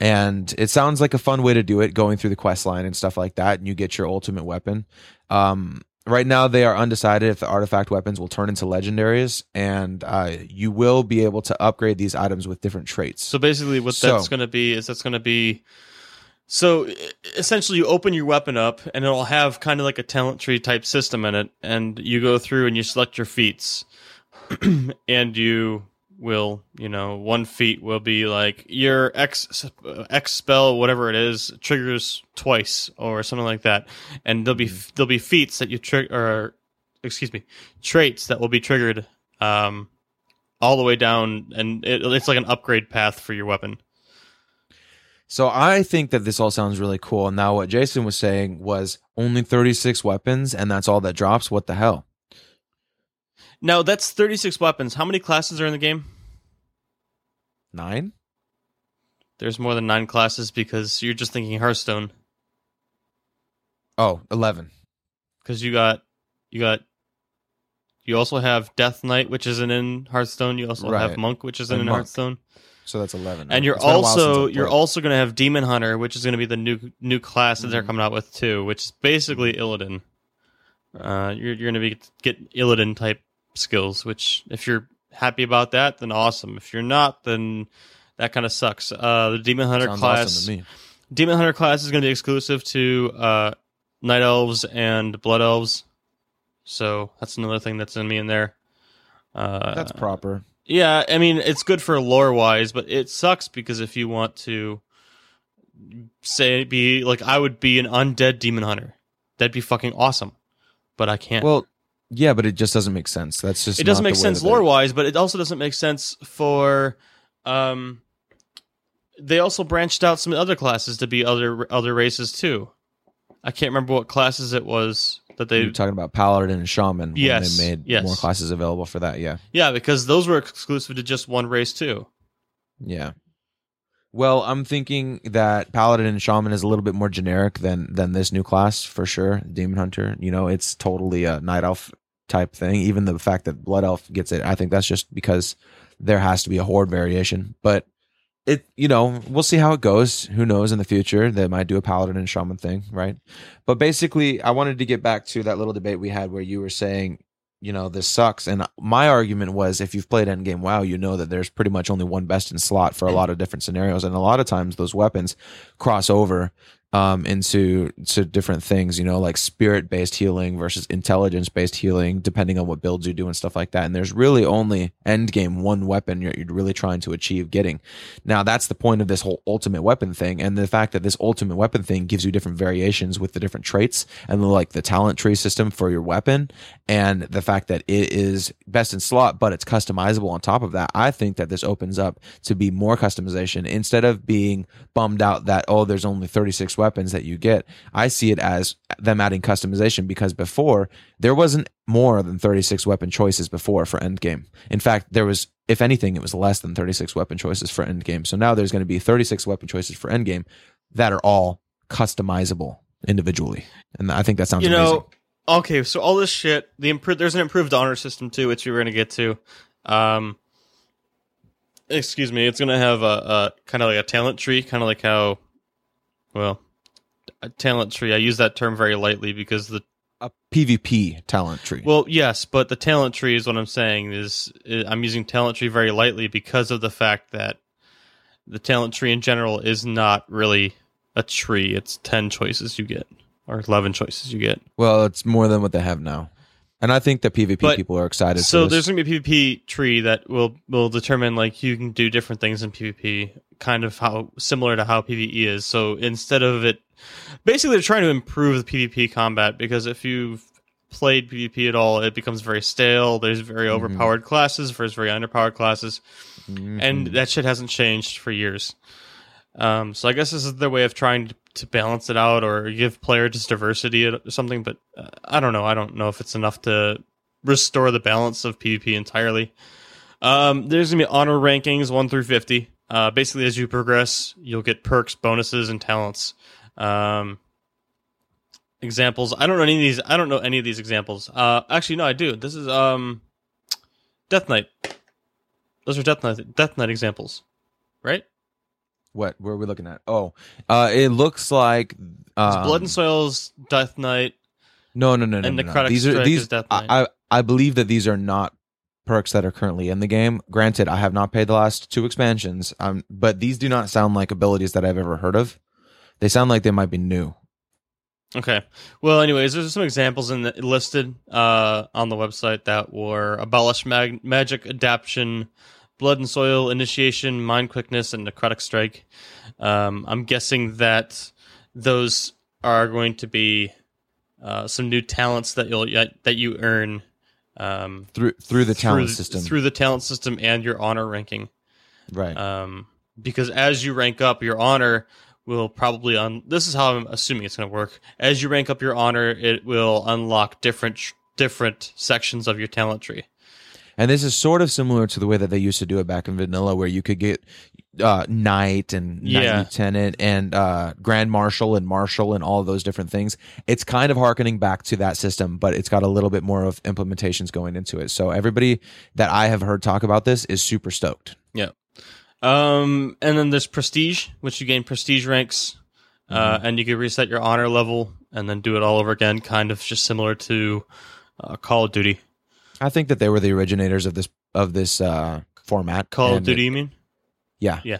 And it sounds like a fun way to do it, going through the quest line and stuff like that, and you get your ultimate weapon. Um, right now, they are undecided if the artifact weapons will turn into legendaries, and uh, you will be able to upgrade these items with different traits. So basically, what So- that's going to be is that's going to be. So essentially, you open your weapon up, and it'll have kind of like a talent tree type system in it, and you go through and you select your feats, and you will, you know, one feat will be like your X X spell, whatever it is, triggers twice or something like that, and there'll be there'll be feats that you trigger, or excuse me, traits that will be triggered, um, all the way down, and it, it's like an upgrade path for your weapon. So I think that this all sounds really cool. And now what Jason was saying was only 36 weapons and that's all that drops. What the hell? Now that's 36 weapons. How many classes are in the game? Nine? There's more than nine classes because you're just thinking Hearthstone. Oh, 11. Because you got, you got, you also have Death Knight, which isn't in Hearthstone. You also have Monk, which isn't And in Monk. Hearthstone. So that's 11. And you're It's been a while since also you're also going to have Demon Hunter, which is going to be the new new class that they're Mhm. coming out with too, which is basically Illidan. Uh, you're you're going to be get Illidan type skills, which if you're happy about that, then awesome. If you're not, then that kind of sucks. Uh, the Demon Hunter Sounds class, awesome. Demon Hunter class is going to be exclusive to uh, Night Elves and Blood Elves. So that's another thing that's in me in there. Uh, That's proper. yeah, I mean it's good for lore wise, but it sucks because if you want to say be like I would be an undead demon hunter, that'd be fucking awesome. But I can't. Well, yeah, but it just doesn't make sense. That's just it doesn't make sense lore wise, but it also doesn't make sense for um they also branched out some other classes to be other other races too. I can't remember what classes it was that they You're talking about Paladin and Shaman. when Yes, They made yes. more classes available for that. Yeah. Yeah, because those were exclusive to just one race too. Yeah. Well, I'm thinking that Paladin and Shaman is a little bit more generic than than this new class for sure. Demon Hunter, you know, it's totally a night elf type thing. Even the fact that Blood Elf gets it, I think that's just because there has to be a horde variation. But it, you know, we'll see how it goes. Who knows in the future? They might do a Paladin and Shaman thing, right? But basically, I wanted to get back to that little debate we had where you were saying you know this sucks and my argument was if you've played endgame wow you know that there's pretty much only one best in slot for a lot of different scenarios and a lot of times those weapons cross over um, into to different things, you know, like spirit based healing versus intelligence based healing, depending on what builds you do and stuff like that. And there's really only end game one weapon you're, you're really trying to achieve getting. Now that's the point of this whole ultimate weapon thing, and the fact that this ultimate weapon thing gives you different variations with the different traits and the, like the talent tree system for your weapon, and the fact that it is best in slot, but it's customizable on top of that. I think that this opens up to be more customization instead of being bummed out that oh there's only 36 weapons that you get. I see it as them adding customization because before there wasn't more than 36 weapon choices before for endgame. In fact, there was, if anything, it was less than 36 weapon choices for endgame. So now there's going to be 36 weapon choices for endgame that are all customizable individually. And I think that sounds you amazing. know, okay, so all this shit, the impro- there's an improved honor system too, which we're gonna get to. Um, excuse me, it's gonna have a, a kind of like a talent tree, kind of like how, well, a talent tree. I use that term very lightly because the a PvP talent tree. well, yes, but the talent tree is what I'm saying is uh, I'm using talent tree very lightly because of the fact that the talent tree in general is not really a tree. It's ten choices you get or eleven choices you get. Well, it's more than what they have now. And I think that PvP But- people are excited So for this. there's gonna be a PvP tree that will will determine like you can do different things in PvP, kind of how similar to how PvE is. So instead of it, basically they're trying to improve the PvP combat because if you've played PvP at all, it becomes very stale. There's very Mhm. overpowered classes versus very underpowered classes, and Mhm. that shit hasn't changed for years. Um, so I guess this is their way of trying to, to balance it out or give players diversity or something. But uh, I don't know. I don't know if it's enough to restore the balance of PvP entirely. Um, there's gonna be honor rankings one through fifty. Uh, basically, as you progress, you'll get perks, bonuses, and talents. Um, examples. I don't know any of these. I don't know any of these examples. Uh, actually, no, I do. This is um, Death Knight. Those are Death Knight Death Knight examples, right? what where are we looking at? Oh, uh, it looks like It's um, Blood and Soil's Death Knight. No, no, no, no. and no, the no. These are these. Death Knight. I I believe that these are not perks that are currently in the game. Granted, I have not paid the last two expansions. Um, but these do not sound like abilities that I've ever heard of. They sound like they might be new. Okay. Well, anyways, there's some examples in the, listed uh, on the website that were abolish mag- magic adaption, blood and soil initiation, mind quickness, and necrotic strike. Um, I'm guessing that those are going to be uh, some new talents that you'll that you earn um, through through the talent through, system. through the talent system and your honor ranking. right. um, because as you rank up your honor will probably un- this is how i'm assuming it's going to work as you rank up your honor it will unlock different different sections of your talent tree And this is sort of similar to the way that they used to do it back in vanilla, where you could get uh, knight and knight Yeah. lieutenant and uh, grand marshal and marshal and all of those different things. It's kind of harkening back to that system, but it's got a little bit more of implementations going into it. So everybody that I have heard talk about this is super stoked. Um, and then there's prestige which you gain prestige ranks uh, Mm-hmm. and you can reset your honor level and then do it all over again kind of just similar to uh, call of duty I think that they were the originators of this of this uh, format. call of duty it- you mean yeah, yeah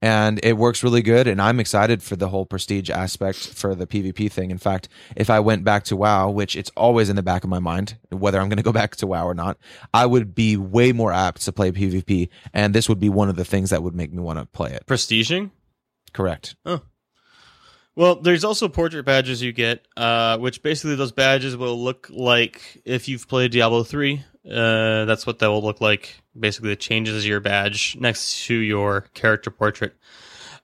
and it works really good and i'm excited for the whole prestige aspect for the pvp thing. In fact if i went back to wow which it's always in the back of my mind whether i'm going to go back to wow or not i would be way more apt to play pvp and this would be one of the things that would make me want to play it. Prestiging? Correct Well, there's also portrait badges you get, uh, which basically those badges will look like if you've played Diablo 3. Uh, that's what that will look like. Basically, it changes your badge next to your character portrait.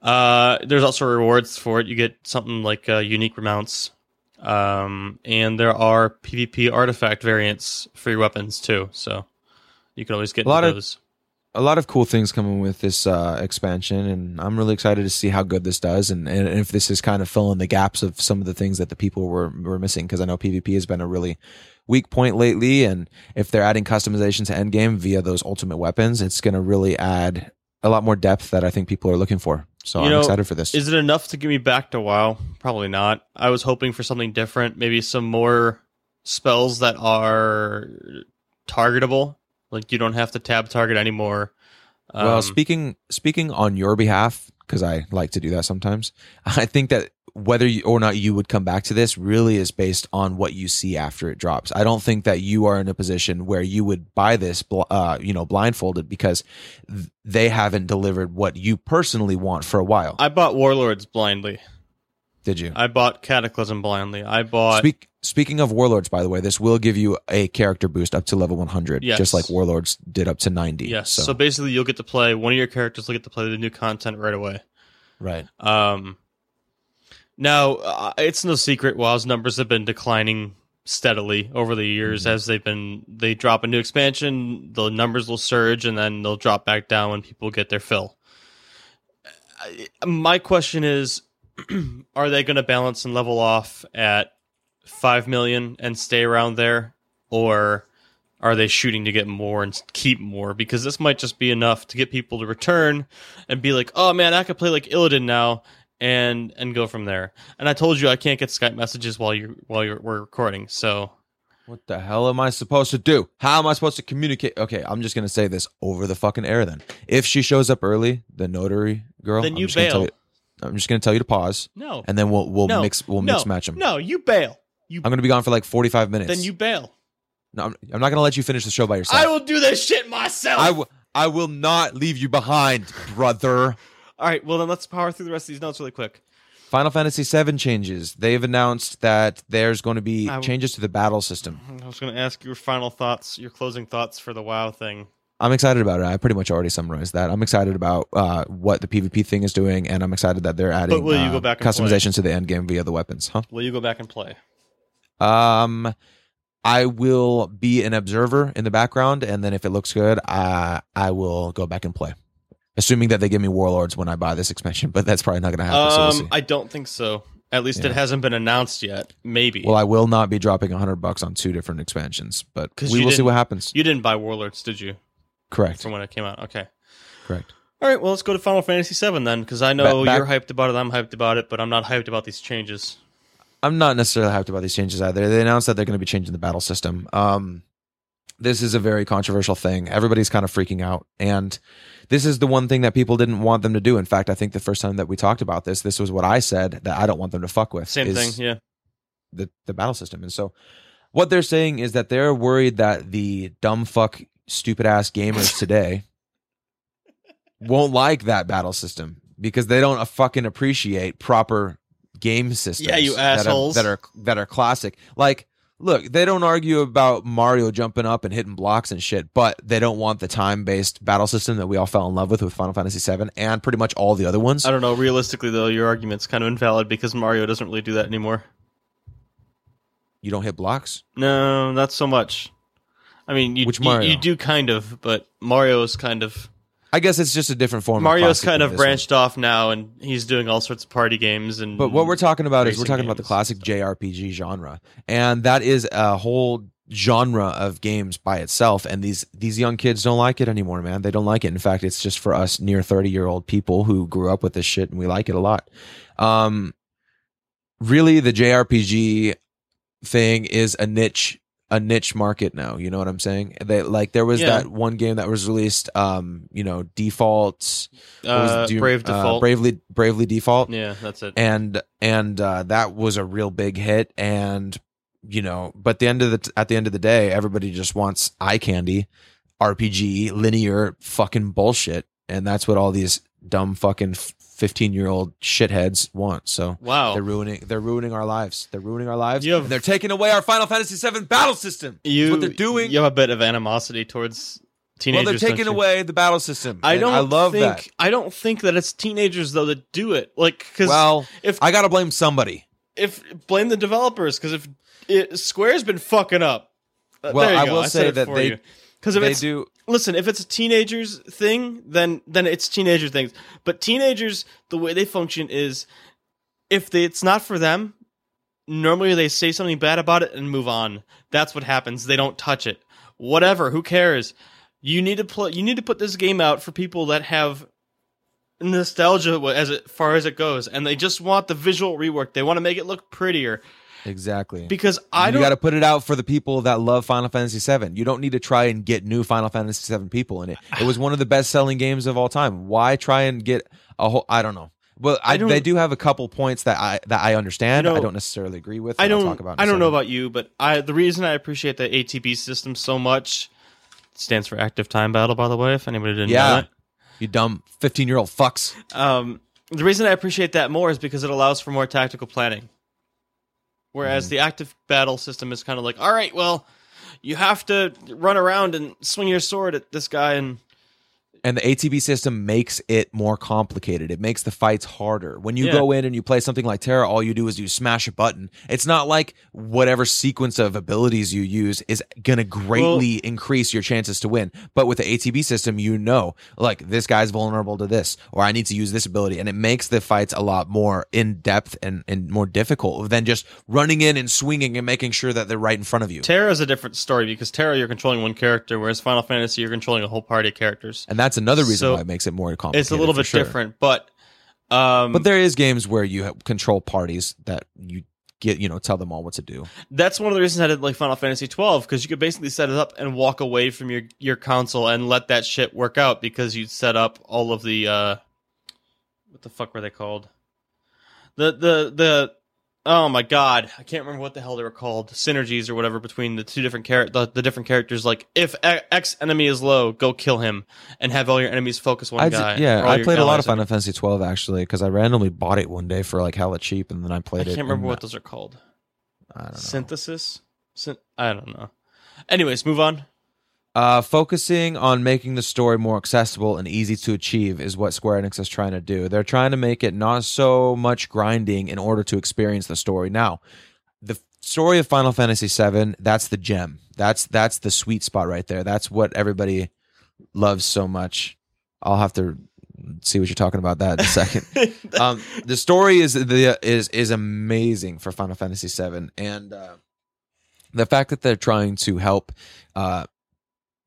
Uh, there's also rewards for it. You get something like uh, unique remounts. Um, and there are PvP artifact variants for your weapons too. So you can always get A lot into of- those. A lot of cool things coming with this uh, expansion, and I'm really excited to see how good this does, and, and if this is kind of filling the gaps of some of the things that the people were were missing. Because I know PvP has been a really weak point lately, and if they're adding customization to endgame via those ultimate weapons, it's going to really add a lot more depth that I think people are looking for. So You I'm know, excited for this. Is it enough to get me back to WoW? Probably not. I was hoping for something different, maybe some more spells that are targetable. Like you don't have to tab target anymore. well, Um, speaking speaking on your behalf, because I like to do that sometimes. I think that whether you, or not you would come back to this really is based on what you see after it drops. I don't think that you are in a position where you would buy this, bl- uh, you know, blindfolded because th- they haven't delivered what you personally want for a while. I bought Warlords blindly. Did you? I bought Cataclysm blindly. I bought Speak, speaking of warlords, by the way, this will give you a character boost up to level 100, Yes. just like warlords did up to 90. yes. So, So. basically, you'll get to play one of your characters. will get to play the new content right away. right. Um, now uh, it's no secret WoW's numbers have been declining steadily over the years Mhm. as they've been. They drop a new expansion, the numbers will surge, and then they'll drop back down when people get their fill. Uh, My question is, are they going to balance and level off at five million and stay around there, or? Are they shooting to get more and keep more? Because this might just be enough to get people to return and be like, "Oh man, I could play like Illidan now," and and go from there. And I told you I can't get Skype messages while you while you're we're recording. So What the hell am I supposed to do? How am I supposed to communicate? Okay, I'm just gonna say this over the fucking air. Then, if she shows up early, the notary girl, Then I'm you just gonna tell bail. you- I'm just gonna tell you to pause, no, and then we'll we'll No. mix we'll no, mix match them. No, you bail. You I'm gonna be gone for like 45 minutes. then you bail. No, I'm, I'm not gonna let you finish the show by yourself. I will do this shit myself. I will. I will not leave you behind, brother. All right, well then let's power through the rest of these notes really quick. Final Fantasy VII changes. They've announced that there's going to be I- changes to the battle system. I was going to ask your final thoughts, your closing thoughts for the WoW thing. I'm excited about it. I pretty much already summarized that. I'm excited about uh, what the PvP thing is doing, and I'm excited that they're adding will you uh, go back and customizations to the end game via the weapons. Huh? Will you go back and play? Um, I will be an observer in the background, and then if it looks good, I I will go back and play. Assuming that they give me warlords when I buy this expansion, but that's probably not going to happen. so we'll Um. I don't think so. At least it hasn't been announced yet. Maybe. Well, I will not be dropping hundred bucks on two different expansions, but we will see what happens. you didn't buy Warlords, did you? Correct. From when it came out. Okay. Correct. All right, well, let's go to Final Fantasy VII then, because I know Ba- back- you're hyped about it. I'm hyped about it, but I'm not hyped about these changes. I'm not necessarily hyped about these changes either. They announced that they're going to be changing the battle system. Um, this is a very controversial thing. Everybody's kind of freaking out, and this is the one thing that people didn't want them to do. In fact, I think the first time that we talked about this, this was what I said that I don't want them to fuck with. Same thing, yeah. The the battle system, and so what they're saying is that they're worried that the dumb fuck stupid ass gamers today won't like that battle system because they don't fucking appreciate proper game systems. Yeah, you that are- assholes. that are that are classic. Like, look, they don't argue about Mario jumping up and hitting blocks and shit, but they don't want the time based battle system that we all fell in love with with Final Fantasy VII and pretty much all the other ones. I don't know. Realistically, though, your argument's kind of invalid because Mario doesn't really do that anymore. You don't hit blocks. No, not so much. I mean, you, Which you- Mario? You, do kind of, but Mario's kind of I guess it's just a different form. Mario's of kind of this one. branched off now, and he's doing all sorts of party games. And But what we're talking about is we're talking about the classic JRPG genre, and that is a whole genre of games by itself. And these these young kids don't like it anymore, man. They don't like it. In fact, it's just for us near thirty year old people who grew up with this shit, and we like it a lot. Um, really, the JRPG thing is a niche a niche market now. You know what I'm saying? They like there was Yeah. that one game that was released. Um, you know, default. uh, it? Do you- Brave uh, Default. bravely, bravely default yeah, that's it. and and uh, that was a real big hit and you know but the end of the at the end of the day everybody just wants eye candy rpg linear fucking bullshit and that's what all these dumb fucking 15 year old shitheads want so wow. they're ruining they're ruining our lives they're ruining our lives have- and they're taking away our final fantasy 7 battle system you, what they're doing You have a bit of animosity towards teenagers. well they're taking away the battle system I don't. i love think, that I don't think that it's teenagers though that do it. Like, because well if i gotta blame somebody if blame the developers because if it, Square's been fucking up. Uh, Well, I go. will I say that they- because if they do listen, if it's a teenagers thing, then then it's teenager things. But teenagers, the way they function is, if they, it's not for them, normally they say something bad about it and move on. That's what happens. They don't touch it. Whatever. Who cares? You need to play. You need to put this game out for people that have nostalgia as far as it goes, and they just want the visual rework. They want to make it look prettier. Exactly. because I you got to put it out for the people that love Final Fantasy VII. You don't need to try and get new Final Fantasy VII people in it. It was one of the best selling games of all time. Why try and get a whole? I don't know. Well, I, I they do have a couple points that I that I understand. You know, I don't necessarily agree with. I don't. talk about I don't know about you, but I the reason I appreciate the ATB system so much stands for active time battle. By the way, if anybody didn't know Yeah, that. you dumb fifteen year old fucks. Um, the reason I appreciate that more is because it allows for more tactical planning. Whereas mm-hmm. the active battle system is kind of like, all right, well, you have to run around and swing your sword at this guy, and And the ATB system makes it more complicated. It makes the fights harder. When you Yeah. go in and you play something like TERA, all you do is you smash a button. It's not like whatever sequence of abilities you use is going to greatly increase your chances to win. But with the ATB system, you know, like this guy's vulnerable to this, or I need to use this ability. And it makes the fights a lot more in depth and, and more difficult than just running in and swinging and making sure that they're right in front of you. TERA is a different story because TERA you're controlling one character, whereas Final Fantasy you're controlling a whole party of characters. And that's another reason So, why it makes it more complicated. It's a little bit sure. different, but um, But there is games where you have control parties that you get, you know, tell them all what to do. that's one of the reasons I did like Final Fantasy 12 because you could basically set it up and walk away from your your console and let that shit work out because you set up all of the uh what the fuck were they called? The the the oh my god, I can't remember what the hell they were called. Synergies or whatever between the two different char- the, the different characters like if X enemy is low, go kill him and have all your enemies focus one I guy. yeah, I played a lot of Final Fantasy 12 actually because I randomly bought it one day for like hella cheap, and then I played it. I can't it. remember what those are called. I don't know. Synthesis? Syn- I don't know. Anyways, move on. Uh, focusing on making the story more accessible and easy to achieve is what Square Enix is trying to do. They're trying to make it not so much grinding in order to experience the story. Now, the story of Final Fantasy VII, that's the gem. That's that's the sweet spot right there. That's what everybody loves so much. I'll have to see what you're talking about that in a second. um, the story is the is is amazing for Final Fantasy VII, and uh, the fact that they're trying to help uh,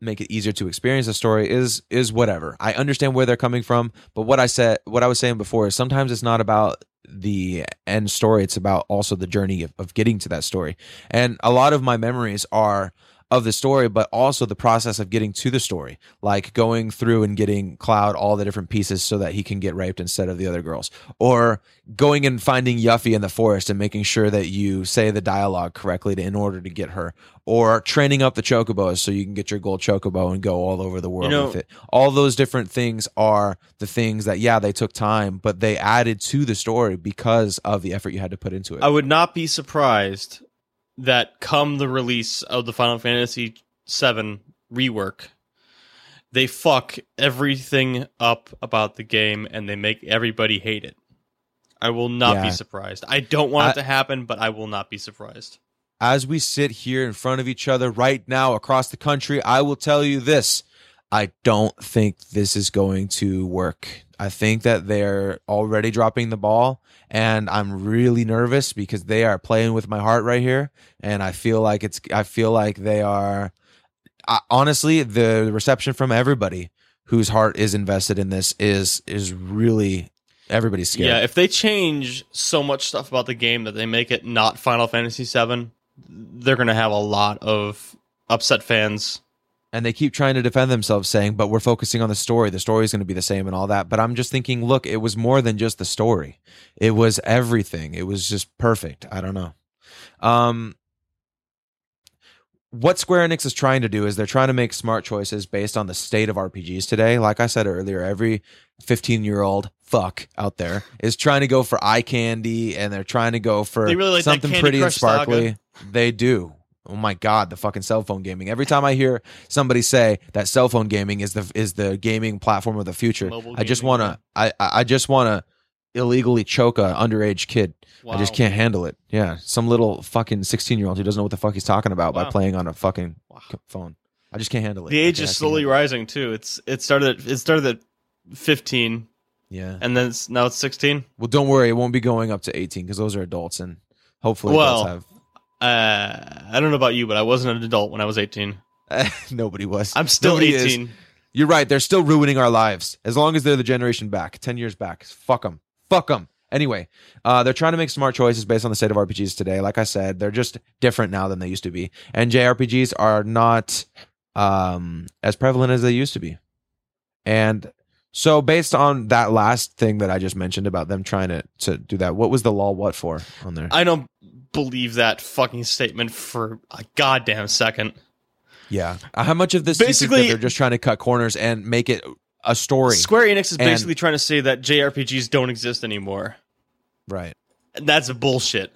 make it easier to experience the story is is whatever. I understand where they're coming from, but what I said, what I was saying before is sometimes it's not about the end story; it's about also the journey of, of getting to that story. And a lot of my memories are of the story, but also the process of getting to the story, like going through and getting Cloud all the different pieces so that he can get raped instead of the other girls, or going and finding Yuffie in the forest and making sure that you say the dialogue correctly to, in order to get her, or training up the chocobos so you can get your gold chocobo and go all over the world know- with it. All those different things are the things that, yeah, they took time, but they added to the story because of the effort you had to put into it. I would not be surprised that come the release of the Final Fantasy VII rework, they fuck everything up about the game and they make everybody hate it. I will not be surprised. I don't want I- it to happen, but I will not be surprised. as we sit here in front of each other right now across the country, I will tell you this. I don't think this is going to work. I think that they're already dropping the ball, and I'm really nervous because they are playing with my heart right here, and I feel like it's. I feel like they are. I, honestly, the reception from everybody whose heart is invested in this is is really everybody's scared. Yeah, if they change so much stuff about the game that they make it not Final Fantasy VII, they're going to have a lot of upset fans. And they keep trying to defend themselves saying but we're focusing on the story the story is going to be the same and all that but i'm just thinking look it was more than just the story it was everything it was just perfect i don't know um what Square Enix is trying to do is they're trying to make smart choices based on the state of RPGs today. Like I said earlier, every 15 year old fuck out there is trying to go for eye candy and they're trying to go for really like something pretty and Crush saga. sparkly. They do. Oh my god, the fucking cell phone gaming. Every time I hear somebody say that cell phone gaming is the is the gaming platform of the future, Mobile I just gaming, to I I just want to illegally choke a underage kid. I just can't handle it. Yeah, some little fucking 16-year-old who doesn't know what the fuck he's talking about by playing on a fucking Wow. phone. I just can't handle it. The age is slowly rising too. It's it started at, it started at 15 Yeah. and then it's, now it's 16. Well, don't worry, it won't be going up to 18 because those are adults and hopefully Well, adults Uh, I don't know about you, but I wasn't an adult when I was 18. have nobody was. I'm still Nobody is. 18. You're right. They're still ruining our lives. As long as they're the generation back, ten years back. Fuck them. Fuck them. Anyway, uh, they're trying to make smart choices based on the state of RPGs today. Like I said, they're just different now than they used to be, and JRPGs are not um, as prevalent as they used to be. And so, based on that last thing that I just mentioned about them trying to to do that, what was the law what for on there? I don't believe that fucking statement for a goddamn second. yeah, Uh, how much of this do you think that Basically- they're just trying to cut corners and make it a story? Square Enix is And- basically trying to say that JRPGs don't exist anymore. right. And that's bullshit.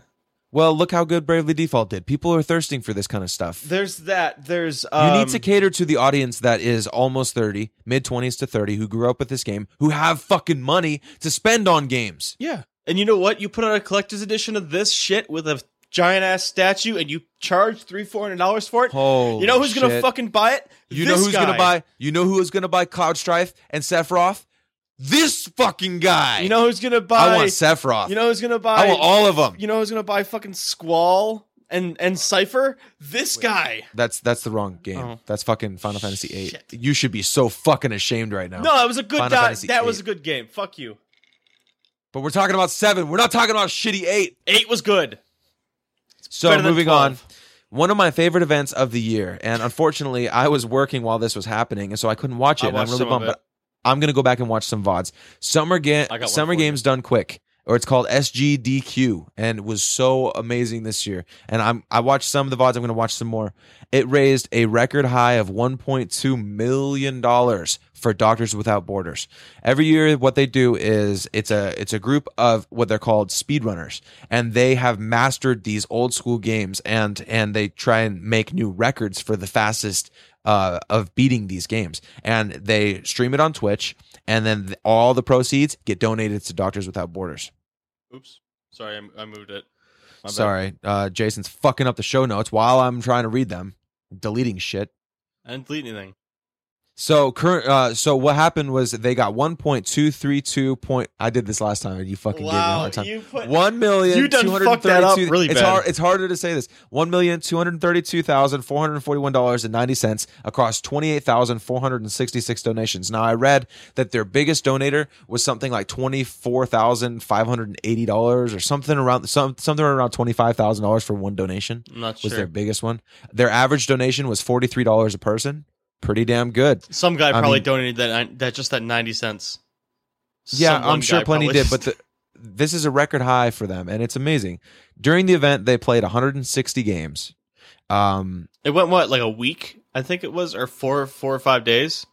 Well, look how good Bravely Default did. People are thirsting for this kind of stuff. There's that. There's You um, need to cater to the audience that is almost 30, mid 20s to 30, who grew up with this game, who have fucking money to spend on games. Yeah. And you know what? You put out a collector's edition of this shit with a giant ass statue and you charge three, four hundred dollars for it. Holy you know who's gonna fucking buy it? You This know who's guy. gonna buy? You know who is gonna buy Cloud Strife and Sephiroth? This fucking guy. You know who's gonna buy I want Sephiroth. You know who's gonna buy I want all of them. You know who's gonna buy fucking Squall and and Seifer? This guy. That's that's the wrong game. Oh. That's fucking Final Fantasy VIII. Shit. You should be so fucking ashamed right now. No, that was a good Final that, Fantasy was a good game. Fuck you. But we're talking about seven. We're not talking about shitty eight. Eight was good. So moving 12. on. One of my favorite events of the year, and unfortunately, I was working while this was happening, and so I couldn't watch it. I and I'm really bummed, but I'm gonna go back and watch some vods. Summer game, I got one summer for you. games done quick, or it's called SGDQ, and was so amazing this year. And I'm I watched some of the vods. I'm gonna watch some more. It raised a record high of 1.2 million dollars for Doctors Without Borders. Every year, what they do is it's a it's a group of what they're called speedrunners, and they have mastered these old school games, and and they try and make new records for the fastest uh, of beating these games, and they stream it on Twitch, and then th- all the proceeds get donated to Doctors Without Borders. Oops. Sorry, I, I moved it. My. Sorry, uh, Jason's fucking up the show notes while I'm trying to read them, deleting shit. I didn't delete anything. So current. Uh, so what happened was they got 1.232 point. I did this last time, and you fucking gave me a Wow, hard time. you put One million. You done fucked that up really it's bad. Hard, it's harder to say this. One million two hundred thirty-two thousand four hundred forty-one dollars and ninety cents across twenty-eight thousand four hundred and sixty-six donations. Now I read that their biggest donator was something like twenty-four thousand five hundred and eighty dollars or something around some something around twenty-five thousand dollars for one donation I'm not was sure. their biggest one. Their average donation was forty-three dollars a person. Pretty damn good. Some guy I probably mean- donated that that just that ninety cents. Yeah, Some I'm sure plenty did, but the, this is a record high for them, and it's amazing. During the event, they played 160 games. Um, it went what like a week? I think it was, or four four or five days.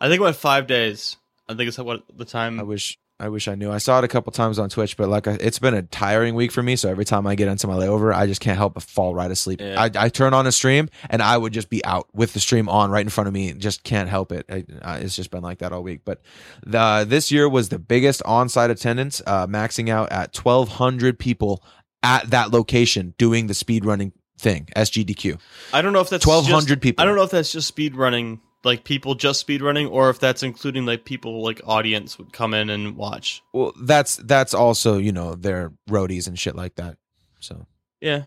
I think it went five days. I think it's what the time. I wish I wish I knew. I saw it a couple times on Twitch, but like I, it's been a tiring week for me. So every time I get into my layover, I just can't help but fall right asleep. Yeah. I, I turn on a stream, and I would just be out with the stream on right in front of me. Just can't help it. I, it's just been like that all week. But the this year was the biggest on-site attendance, uh, maxing out at 1,200 people at that location doing the speed running thing, SGDQ. I don't know if that's 1,200 just- people. I don't know if that's just speed running, like people just speed running, or if that's including like people like audience would come in and watch. Well, that's that's also you know their roadies and shit like that. So Yeah,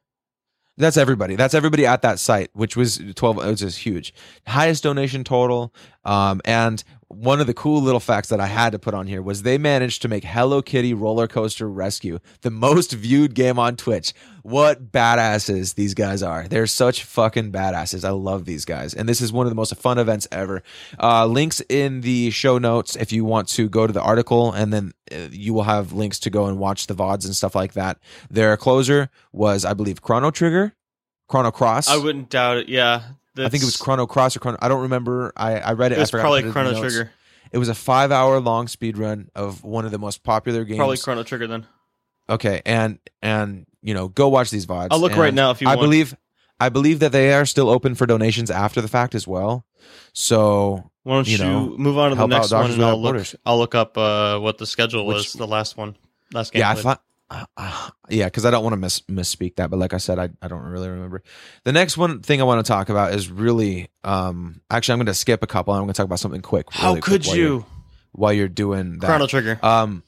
that's everybody. That's everybody at that site, which was twelve. It was just huge, highest donation total. Um, and one of the cool little facts that I had to put on here was they managed to make Hello Kitty Roller Coaster Rescue the most viewed game on Twitch. What badasses these guys are! They're such fucking badasses. I love these guys, and this is one of the most fun events ever. Uh, links in the show notes if you want to go to the article, and then uh, you will have links to go and watch the vods and stuff like that. Their closer was, I believe, Chrono Trigger, Chrono Cross. I wouldn't doubt it. Yeah, I think it was Chrono Cross or Chrono. I don't remember. I, I read it. It was I forgot to probably put it in Chrono. Trigger. It was a five hour long speed run of one of the most popular games. Probably Chrono Trigger then. okay, and and you know, go watch these vods. I'll look And right now if you I want. believe, I believe that they are still open for donations after the fact as well. So Why don't you you, move on to the next one and I'll look. Borders. I'll look up uh, what the schedule Which- was. The last one, last game. yeah, I. thought. Uh, uh, yeah, because I don't want to miss misspeak that, but like I said, I, I don't really remember. The next one thing I want to talk about is really, um, actually, I'm going to skip a couple. I'm going to talk about something quick. How really quick could while you're- while you're doing that? Chrono Trigger. Um,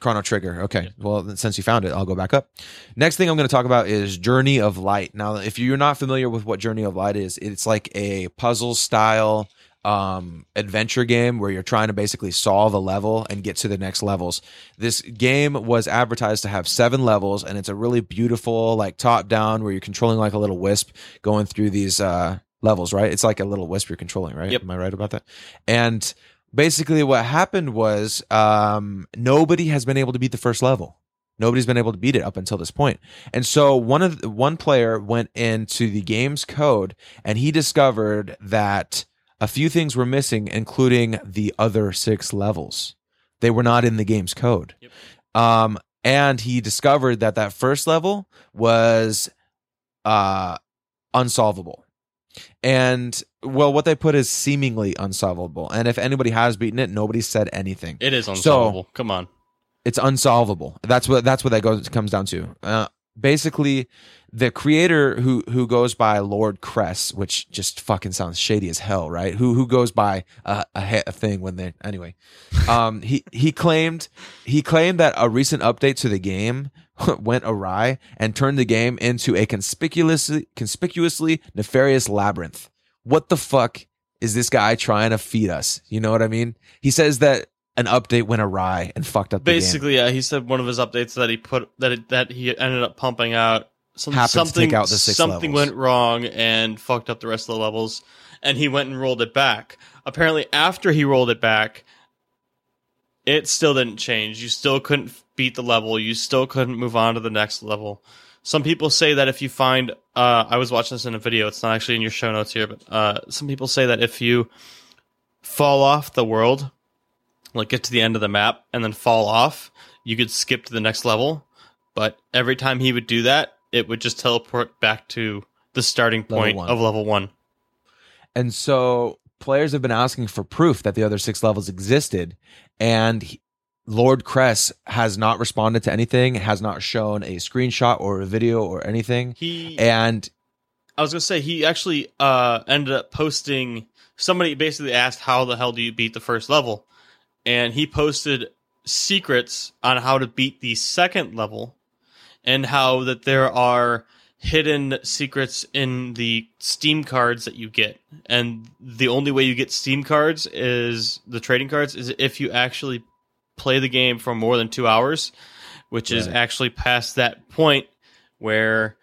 Chrono Trigger. Okay. Well, since you found it, I'll go back up. Next thing I'm going to talk about is Journey of Light. Now, if you're not familiar with what Journey of Light is, it's like a puzzle style um, adventure game where you're trying to basically solve a level and get to the next levels. This game was advertised to have seven levels, and it's a really beautiful, like top down, where you're controlling like a little wisp going through these uh, levels. Right? It's like a little wisp you're controlling. Right? Yep. Am I right about that? And basically, what happened was um, nobody has been able to beat the first level. Nobody's been able to beat it up until this point. And so one of the, one player went into the game's code and he discovered that a few things were missing, including the other six levels. They were not in the game's code. Yep. Um, and he discovered that that first level was uh, unsolvable. And well, what they put is seemingly unsolvable. And if anybody has beaten it, nobody said anything. It is unsolvable. Come on. It's unsolvable. That's what that's what that goes comes down to. Uh, basically, the creator who who goes by Lord Cress, which just fucking sounds shady as hell, right? Who who goes by a, a, a thing when they anyway. Um, he he claimed he claimed that a recent update to the game went awry and turned the game into a conspicuously conspicuously nefarious labyrinth. What the fuck is this guy trying to feed us? You know what I mean? He says that an update went awry and fucked up the game. Basically, yeah, he said one of his updates that he put that it, that he ended up pumping out some, something out something levels. went wrong and fucked up the rest of the levels, and he went and rolled it back. Apparently, after he rolled it back, it still didn't change. You still couldn't beat the level. You still couldn't move on to the next level. Some people say that if you find, uh, I was watching this in a video. It's not actually in your show notes here, but uh, some people say that if you fall off the world, like get to the end of the map and then fall off, you could skip to the next level. But every time he would do that, it would just teleport back to the starting Level point of level one. And so players have been asking for proof that the other six levels existed. And he- Lord Cress has not responded to anything, has not shown a screenshot or a video or anything. He, And I was gonna say, he actually uh, ended up posting. Somebody basically asked, "How the hell do you beat the first level?" And he posted secrets on how to beat the second level, and how that there are hidden secrets in the Steam cards that you get. And the only way you get Steam cards is the trading cards is if you actually play the game for more than two hours, which is actually past that point where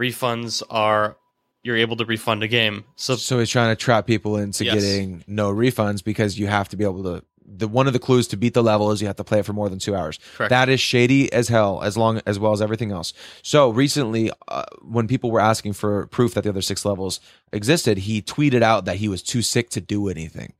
refunds are you're able to refund a game. So so he's trying to trap people into Yes. getting no refunds because you have to be able to. The one of the clues to beat the level is you have to play it for more than two hours. Correct. That is shady as hell, as long as well as everything else. So recently, uh, when people were asking for proof that the other six levels existed, he tweeted out that he was too sick to do anything,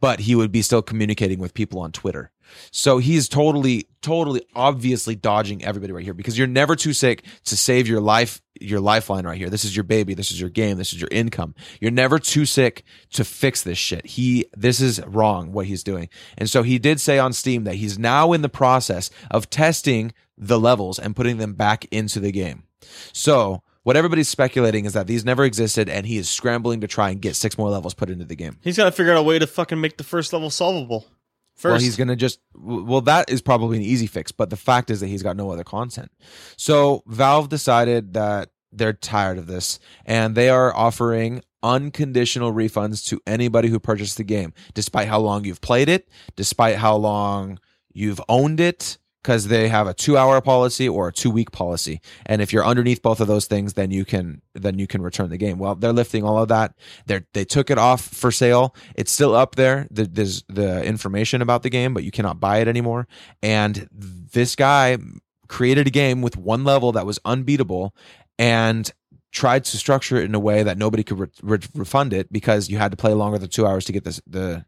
but he would be still communicating with people on Twitter. So he's totally, totally, obviously dodging everybody right here because you're never too sick to save your life, your lifeline right here. This is your baby. This is your game. This is your income. You're never too sick to fix this shit. He, this is wrong what he's doing. And so he did say on Steam that he's now in the process of testing the levels and putting them back into the game. So what everybody's speculating is that these never existed and he is scrambling to try and get six more levels put into the game. he's got to figure out a way to fucking make the first level solvable. First, Well, he's gonna just well, that is probably an easy fix, but the fact is that he's got no other content. So Valve decided that they're tired of this, and they are offering unconditional refunds to anybody who purchased the game, despite how long you've played it, despite how long you've owned it, because they have a two-hour policy or a two-week policy, and if you're underneath both of those things, then you can then you can return the game. Well, they're lifting all of that. They they took it off for sale. It's still up there. The, there's the information about the game, but you cannot buy it anymore. And this guy created a game with one level that was unbeatable and tried to structure it in a way that nobody could re- re- refund it because you had to play longer than two hours to get this the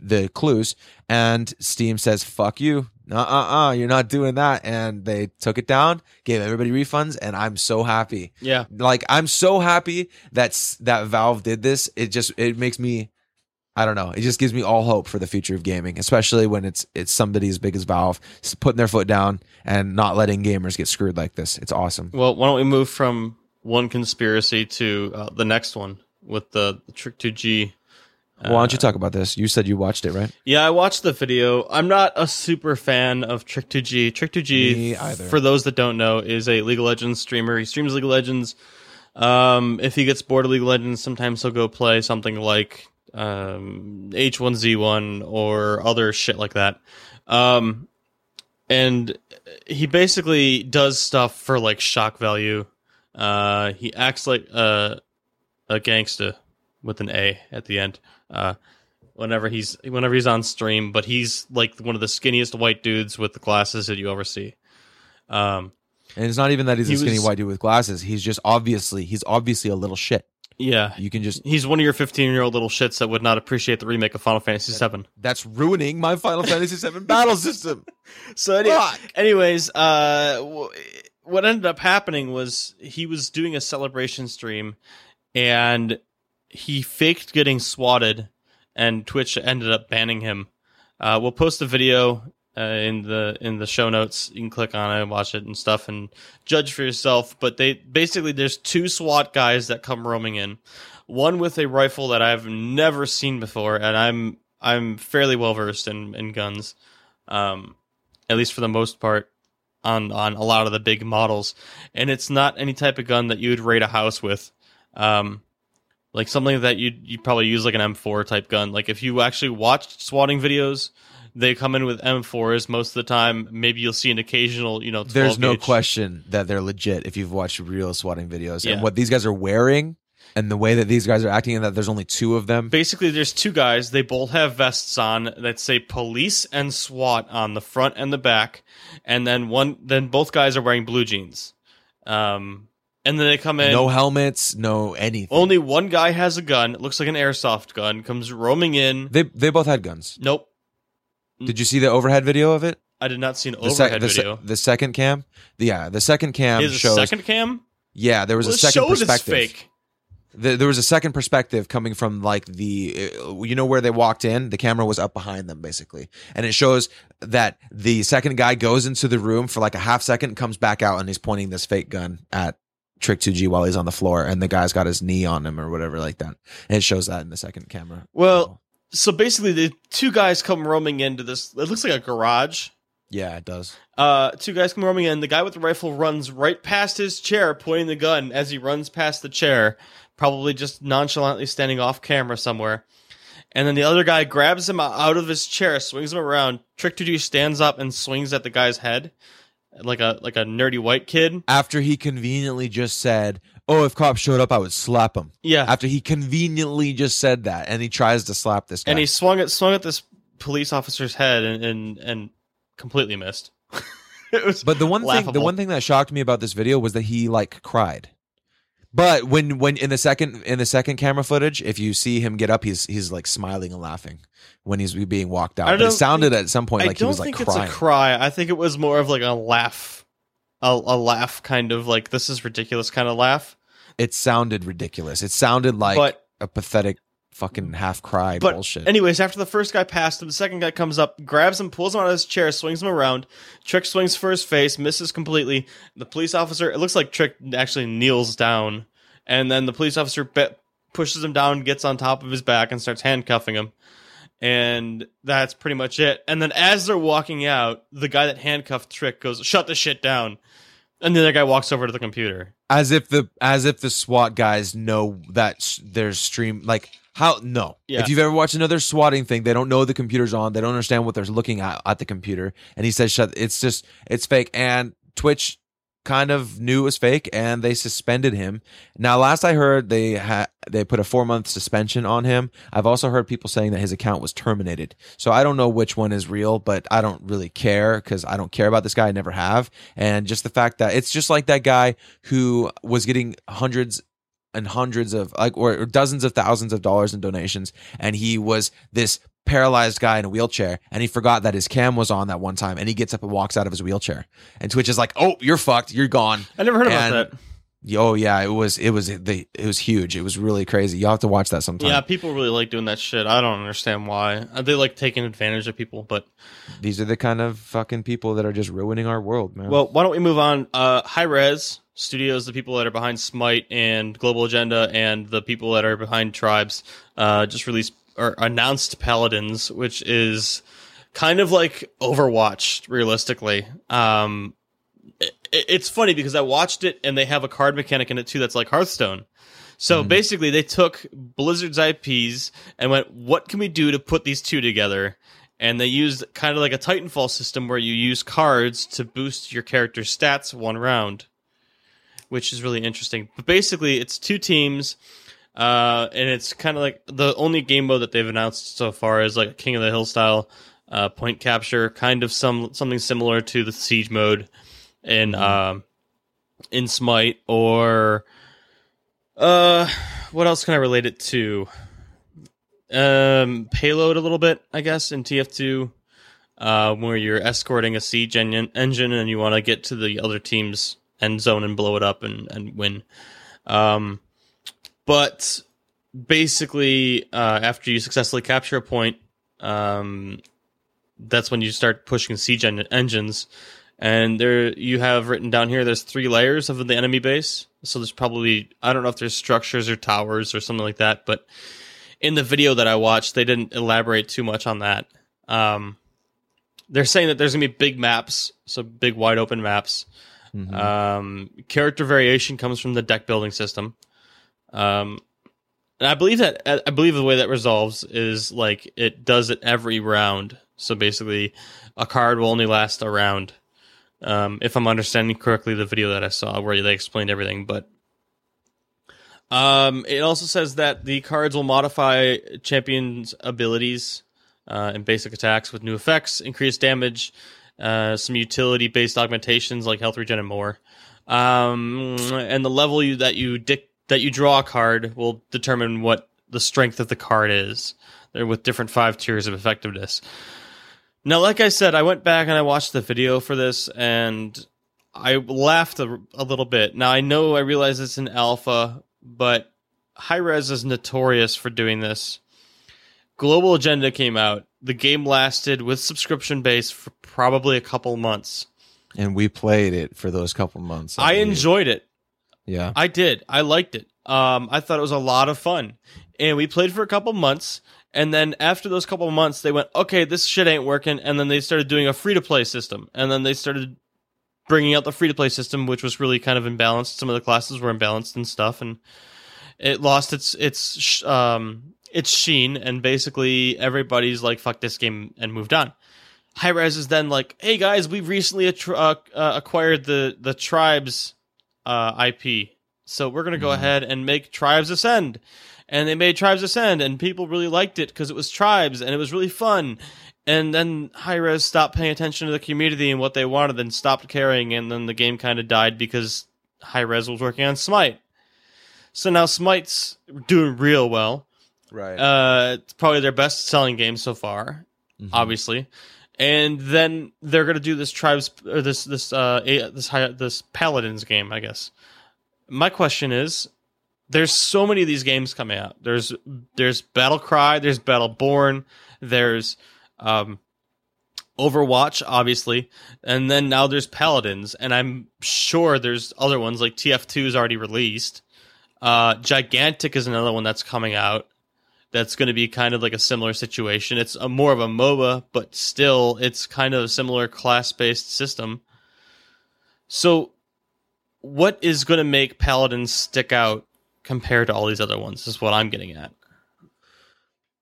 the clues. And steam says fuck you. Uh uh uh you're not doing that. And they took it down gave everybody refunds and i'm so happy. Yeah, like i'm so happy that's that valve did this. It just it makes me i don't know it just gives me all hope for the future of gaming especially when it's it's somebody as big as valve putting their foot down and not letting gamers get screwed like this it's awesome Well, why don't we move from one conspiracy to uh, the next one with the, the Trick 2G? why don't you talk about this you said you watched it right Yeah, I watched the video. I'm not a super fan of Trick 2G. Trick 2G, either. for those that don't know, is a League of Legends streamer. He streams League of Legends. Um, if he gets bored of League of Legends, sometimes he'll go play something like um, H1Z1 or other shit like that. Um, and he basically does stuff for like shock value. Uh, he acts like a a gangster with an A at the end. Uh, whenever he's whenever he's on stream, but he's like one of the skinniest white dudes with the glasses that you ever see. Um, And it's not even that he's He a skinny was- white dude with glasses. He's just obviously he's obviously a little shit. Yeah, You can just he's one of your 15 year old little shits that would not appreciate the remake of Final Fantasy VII. that's ruining my Final Fantasy VII battle system. So anyway, anyways, uh, w- what ended up happening was he was doing a celebration stream, and he faked getting swatted, and Twitch ended up banning him. Uh, we'll post the video uh, in the in the show notes. You can click on it, and watch it, and stuff, and judge for yourself. But they basically there's two SWAT guys that come roaming in, one with a rifle that I've never seen before, and I'm I'm fairly well versed in in guns. Um, at least for the most part, on on a lot of the big models. And it's not any type of gun that you would raid a house with. Um, like something that you you probably use like an M4 type gun. Like if you actually watched swatting videos, they come in with M4s most of the time. Maybe you'll see an occasional, you know, 12 There's no gauge. question that they're legit if you've watched real swatting videos. Yeah. And what these guys are wearing and the way that these guys are acting and that there's only two of them. Basically, there's two guys. They both have vests on that say police and SWAT on the front and the back, and then one. Then both guys are wearing blue jeans. Um, and then they come in. No helmets, no anything. Only one guy has a gun. It looks like an airsoft gun. Comes roaming in. they they both had guns. Nope, Did you see the overhead video of it? I did not see an The, sec- overhead the, se- video. the second cam? Yeah, the second cam Is a shows second cam? Yeah, there was Well, a second show it is perspective. fake. The, there was a second perspective coming from like the uh, you know where they walked in the camera was up behind them basically and it shows that the second guy goes into the room for like a half second comes back out and he's pointing this fake gun at trick 2g while he's on the floor and the guy's got his knee on him or whatever like that and it shows that in the second camera Well, so basically, the two guys come roaming into this. It looks like a garage. yeah it does Uh, two guys come roaming in. The guy with the rifle runs right past his chair, pointing the gun as he runs past the chair, probably just nonchalantly standing off camera somewhere. And then the other guy grabs him out of his chair, swings him around. Trick 2G stands up and swings at the guy's head, like a like a nerdy white kid. after he conveniently just said oh if cops showed up i would slap him Yeah, after he conveniently just said that and he tries to slap this guy and he swung at swung at this police officer's head and and, and completely missed. it was But the one thing, the one thing that shocked me about this video was that he like cried. But when when in the second in the second camera footage, if you see him get up, he's he's like smiling and laughing when he's being walked out. But it sounded at some point like he was like think crying. it's a cry. I think it was more of like a laugh, a, a laugh kind of like this is ridiculous kind of laugh. it sounded ridiculous. It sounded like but a pathetic fucking half cry but bullshit. anyways, after the first guy passed him, the second guy comes up, grabs him, pulls him out of his chair, swings him around. Trick swings for his face, misses completely. The police officer, it looks like Trick actually kneels down, and then the police officer be- pushes him down, gets on top of his back, and starts handcuffing him. And that's pretty much it. And then as they're walking out, the guy that handcuffed Trick goes, "Shut the shit down." And the other guy walks over to the computer. as if the as if the SWAT guys know that there's stream like how no. Yeah. if you've ever watched another swatting thing they don't know the computer's on they don't understand what they're looking at at the computer and he says shut it's just it's fake and twitch kind of knew it was fake and they suspended him. Now last i heard they had they put a four month suspension on him. I've also heard people saying that his account was terminated. So i don't know which one is real but i don't really care because i don't care about this guy i never have. And just the fact that it's just like that guy who was getting hundreds and hundreds of like or dozens of thousands of dollars in donations. And he was this paralyzed guy in a wheelchair and he forgot that his cam was on that one time and he gets up and walks out of his wheelchair. And twitch is like oh you're fucked. You're gone. I never heard about that. oh yeah it was it was the it was huge. It was really crazy. You'll have to watch that sometime. Yeah, people really like doing that shit. I don't understand why. Uh, They like taking advantage of people, but these are the kind of fucking people that are just ruining our world man. Well, why don't we move on? Uh, Hi-Rez Studios, the people that are behind Smite and Global Agenda, and the people that are behind Tribes, uh, just released or announced Paladins, which is kind of like Overwatch, realistically. Um, it, it's funny because I watched it and they have a card mechanic in it too that's like Hearthstone. So Mhm. basically, they took Blizzard's IPs and went, "What can we do to put these two together?" And they used kind of like a Titanfall system where you use cards to boost your character's stats one round, which is really interesting. But basically, it's two teams, uh, and it's kind of like the only game mode that they've announced so far is like King of the Hill style uh, point capture, kind of some something similar to the Siege mode in um, in Smite or uh, what else can I relate it to? Um, payload a little bit, I guess, in TF2, uh, where you're escorting a siege engine, engine and you want to get to the other team's end zone and blow it up and, and win. Um, but basically, uh, after you successfully capture a point, um, that's when you start pushing siege en- engines. And there, you have written down here. There's three layers of the enemy base. So there's probably I don't know if there's structures or towers or something like that. But in the video that I watched, they didn't elaborate too much on that. Um, they're saying that there's gonna be big maps, so big wide open maps. Mhm. Um, character variation comes from the deck building system. Um, and I believe that I believe the way that resolves is like it does it every round. So basically, a card will only last a round. Um, if I'm understanding correctly, the video that I saw where they explained everything, but um, it also says that the cards will modify champions' abilities uh, and basic attacks with new effects, increased damage, uh, some utility-based augmentations like health regen and more. Um, and the level you, that you dic- that you draw a card will determine what the strength of the card is. They're with different five tiers of effectiveness. Now, like I said, I went back and I watched the video for this, and I laughed a, a little bit. Now I know I realize it's an alpha, but Hi-Rez is notorious for doing this. Global Agenda came out. The game lasted with subscription base for probably a couple months. and we played it for those couple months. I enjoyed it. Yeah. I did. I liked it. Um, I thought it was a lot of fun, and we played for a couple months. And then after those couple months, they went, "Okay, this shit ain't working." And then they started doing a free to play system, and then they started bringing out the free to play system, which was really kind of imbalanced. Some of the classes were imbalanced and stuff, and it lost its its sh- um its sheen. And basically, everybody's like, "Fuck this game," and moved on. Hi-Rez is then like, "Hey guys, we've recently uh, uh, acquired the the tribes uh, IP, so we're gonna go Mhm. ahead and make Tribes Ascend." And they made Tribes Ascend, and people really liked it because it was tribes and it was really fun. And then Hi-Rez stopped paying attention to the community and what they wanted, and stopped caring, and then the game kind of died because Hi-Rez was working on Smite. So now Smite's doing real well. Right. Uh, it's probably their best selling game so far Mhm. obviously. And then they're gonna do this tribes or this this uh this this paladins game, I guess. My question is, there's so many of these games coming out. There's there's Battle Cry, there's Battleborn, there's um Overwatch, obviously, and then now there's Paladins, and I'm sure there's other ones like TF2 is already released. Uh, Gigantic is another one that's coming out that's going to be kind of like a similar situation. It's a more of a MOBA, but still, it's kind of a similar class based system. So, what is going to make Paladins stick out compared to all these other ones? Is what I'm getting at.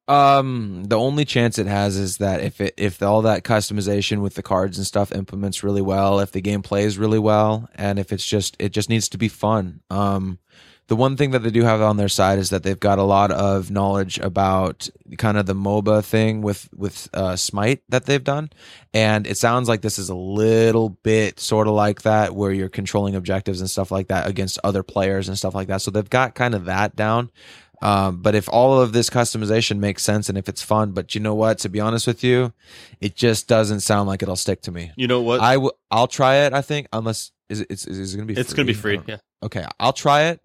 Um, the only chance it has is that if it if all that customization with the cards and stuff implements really well, if the game plays really well, and if it's just it just needs to be fun. Um, the one thing that they do have on their side is that they've got a lot of knowledge about kind of the MOBA thing with with uh, Smite that they've done, and it sounds like this is a little bit sort of like that, where you're controlling objectives and stuff like that against other players and stuff like that. So they've got kind of that down. Um, but if all of this customization makes sense and if it's fun, but you know what? To be honest with you, it just doesn't sound like it'll stick to me. You know what? I w- I'll try it. I think unless is it, is, is it going to be? Free. It's going to be free. Yeah. Okay, I'll try it,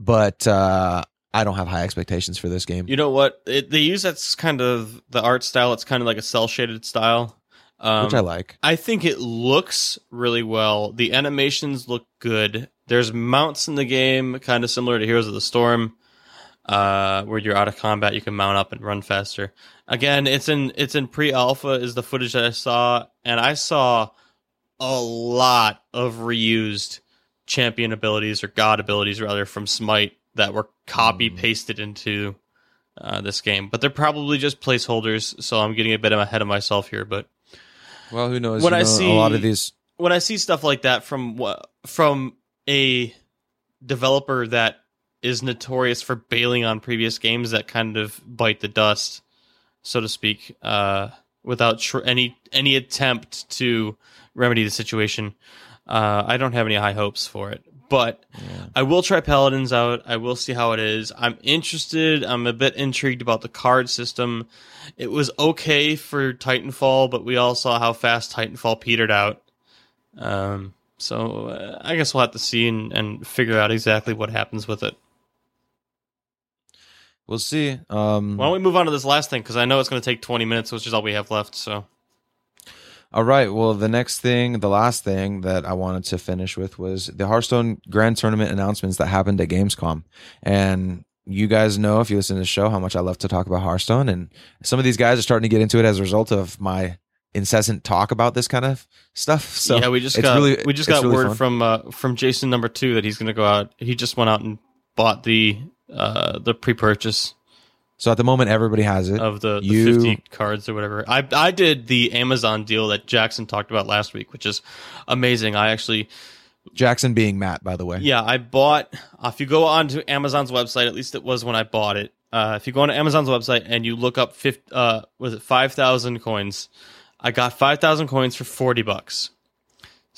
but uh, I don't have high expectations for this game. You know what? It, they use that's kind of the art style. It's kind of like a cell shaded style. Um, which I like. I think it looks really well. The animations look good. There's mounts in the game, kind of similar to Heroes of the Storm, uh, where you're out of combat, you can mount up and run faster. Again, it's in it's in pre-alpha is the footage that I saw, and I saw a lot of reused champion abilities or god abilities rather from Smite that were copy Mm. pasted into uh, this game, but they're probably just placeholders. So I'm getting a bit ahead of myself here, but Well, who knows? When You I know, see- a lot of these, when I see stuff like that from from a developer that is notorious for bailing on previous games that kind of bite the dust, so to speak, uh, without tr- any any attempt to remedy the situation, uh, I don't have any high hopes for it. But yeah. I will try Paladins out. I will see how it is. I'm interested. I'm a bit intrigued about the card system. It was okay for Titanfall, but we all saw how fast Titanfall petered out. Um, so uh, I guess we'll have to see and, and figure out exactly what happens with it. we'll see. Um, Why don't we move on to this last thing? Because I know it's going to take 20 minutes, which is all we have left. So All right. Well, the next thing, the last thing that I wanted to finish with was the Hearthstone Grand Tournament announcements that happened at Gamescom. And you guys know, if you listen to the show, how much I love to talk about Hearthstone. And some of these guys are starting to get into it as a result of my incessant talk about this kind of stuff. So yeah, we just got really- we just got really word fun. from uh, from Jason number two that he's going to go out. He just went out and bought the uh, the pre-purchase So at the moment, everybody has it. of the, the You- 50 cards or whatever. I I did the Amazon deal that Jackson talked about last week, which is amazing. I actually Jackson being Matt, by the way. yeah, I bought uh, if you go onto Amazon's website, at least it was when I bought it. Uh, if you go onto Amazon's website and you look up 50, uh was it 5000 coins, I got 5000 coins for 40 bucks.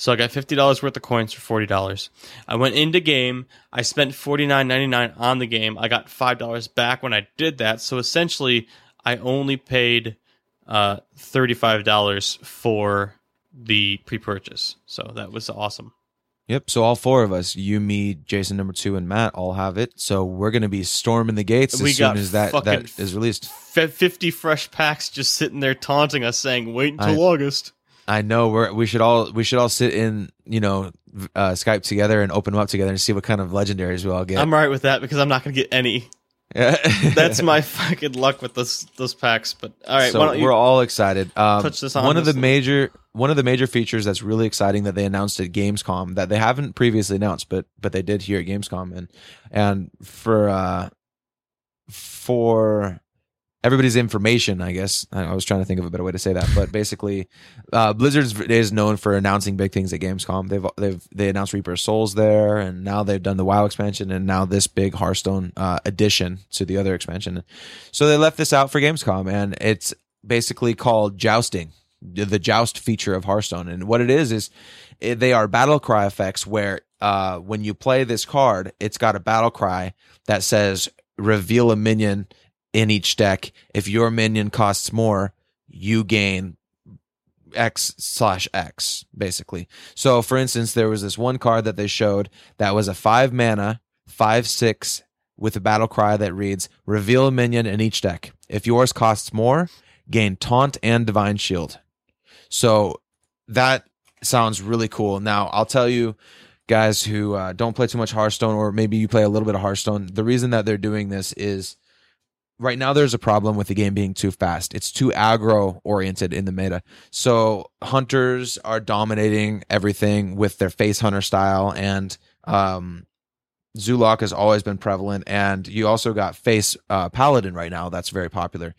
So I got fifty dollars worth of coins for forty dollars. I went into game. I spent forty nine ninety nine on the game. I got five dollars back when I did that. So essentially, I only paid uh, thirty five dollars for the pre purchase. So that was awesome. Yep. So all four of us, you, me, Jason, number two, and Matt, all have it. So we're gonna be storming the gates as We soon as that that is released. Fifty fresh packs just sitting there taunting us, saying, "Wait until I- August." I know we're we should all we should all sit in you know uh, Skype together and open them up together and see what kind of legendaries we all get. I'm alright with that because I'm not gonna get any. Yeah. That's my fucking luck with those those packs. But all right, so why don't you? we're all excited. Um, touch this on one of the a major one of the major features that's really exciting that they announced at Gamescom that they haven't previously announced, but but they did here at Gamescom and and for uh for everybody's information, I guess I, was trying to think of a better way to say that, but basically, uh, Blizzard's is known for announcing big things at Gamescom. They've they've they announced Reaper of Souls there, and now they've done the WoW expansion, and now this big Hearthstone uh, addition to the other expansion. So they left this out for Gamescom, and it's basically called jousting, the joust feature of Hearthstone. And what it is is it, they are battle cry effects where uh, when you play this card, it's got a battle cry that says reveal a minion in each deck. If your minion costs more, you gain X slash X, basically. So, for instance, there was this one card that they showed that was a five mana, five six with a battle cry that reads reveal a minion in each deck. If yours costs more, gain taunt and divine shield. So that sounds really cool. Now, I'll tell you guys who uh, don't play too much Hearthstone, or maybe you play a little bit of Hearthstone, the reason that they're doing this is right now there's a problem with the game being too fast. It's too aggro oriented in the meta. So hunters are dominating everything with their face hunter style and um Zoolock has always been prevalent and you also got face uh, paladin right now that's very popular.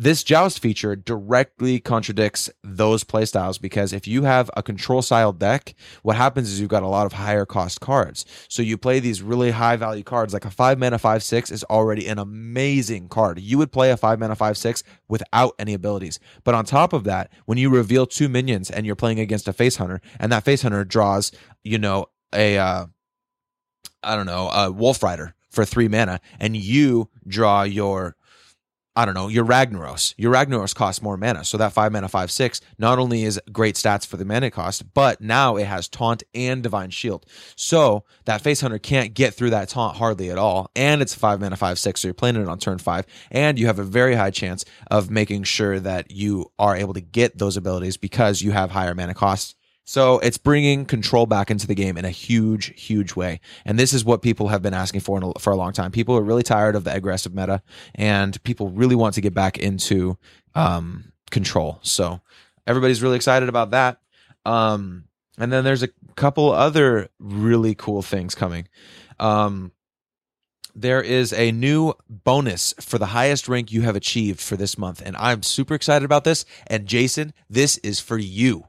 This joust feature directly contradicts those playstyles because if you have a control style deck, what happens is you've got a lot of higher cost cards. So you play these really high value cards, like a five mana five six is already an amazing card. You would play a five mana five six without any abilities. But on top of that, when you reveal two minions and you're playing against a face hunter, and that face hunter draws, you know, a uh, I don't know, a wolf rider for three mana, and you draw your I don't know, your Ragnaros. Your Ragnaros costs more mana. So that five mana, five, six, not only is great stats for the mana cost, but now it has taunt and divine shield. So that face hunter can't get through that taunt hardly at all. And it's five mana, five, six. So you're playing it on turn five. And you have a very high chance of making sure that you are able to get those abilities because you have higher mana costs. So it's bringing control back into the game in a huge, huge way. And this is what people have been asking for a, for a long time. People are really tired of the aggressive meta and people really want to get back into um, control. So everybody's really excited about that. Um, and then there's a couple other really cool things coming. Um, there is a new bonus for the highest rank you have achieved for this month. And I'm super excited about this. And Jason, this is for you.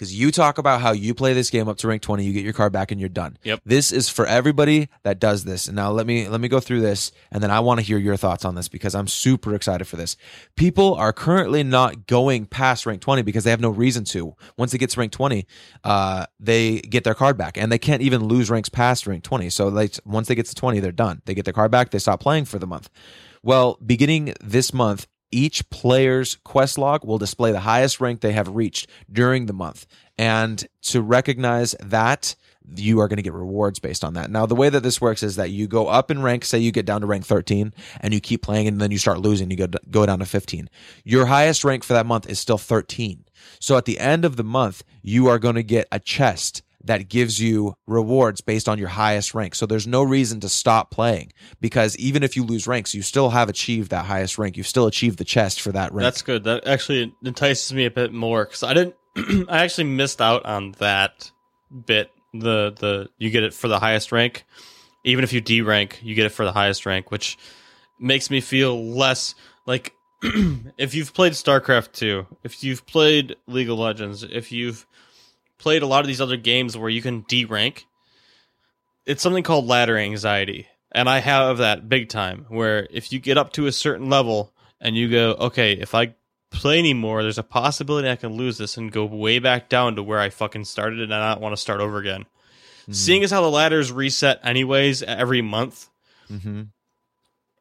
Because you talk about how you play this game up to rank 20, you get your card back and you're done. Yep. This is for everybody that does this. And now let me let me go through this and then I want to hear your thoughts on this because I'm super excited for this. People are currently not going past rank 20 because they have no reason to. Once it gets rank 20, uh, they get their card back and they can't even lose ranks past rank 20. So like once they get to 20, they're done. They get their card back, they stop playing for the month. Well, beginning this month, each player's quest log will display the highest rank they have reached during the month. And to recognize that, you are going to get rewards based on that. Now, the way that this works is that you go up in rank, say you get down to rank 13 and you keep playing and then you start losing, you go, go down to 15. Your highest rank for that month is still 13. So at the end of the month, you are going to get a chest that gives you rewards based on your highest rank. So there's no reason to stop playing because even if you lose ranks, you still have achieved that highest rank. You've still achieved the chest for that rank. That's good. That actually entices me a bit more because I didn't. I actually missed out on that bit. The the you get it for the highest rank, even if you D rank, you get it for the highest rank, which makes me feel less like if you've played StarCraft 2, if you've played League of Legends, if you've played a lot of these other games where you can D rank, it's something called ladder anxiety. And I have that big time where if you get up to a certain level and you go, okay, if I play anymore, there's a possibility I can lose this and go way back down to where I fucking started and I don't want to start over again. Hmm. Seeing as how the ladders reset anyways every month, hmm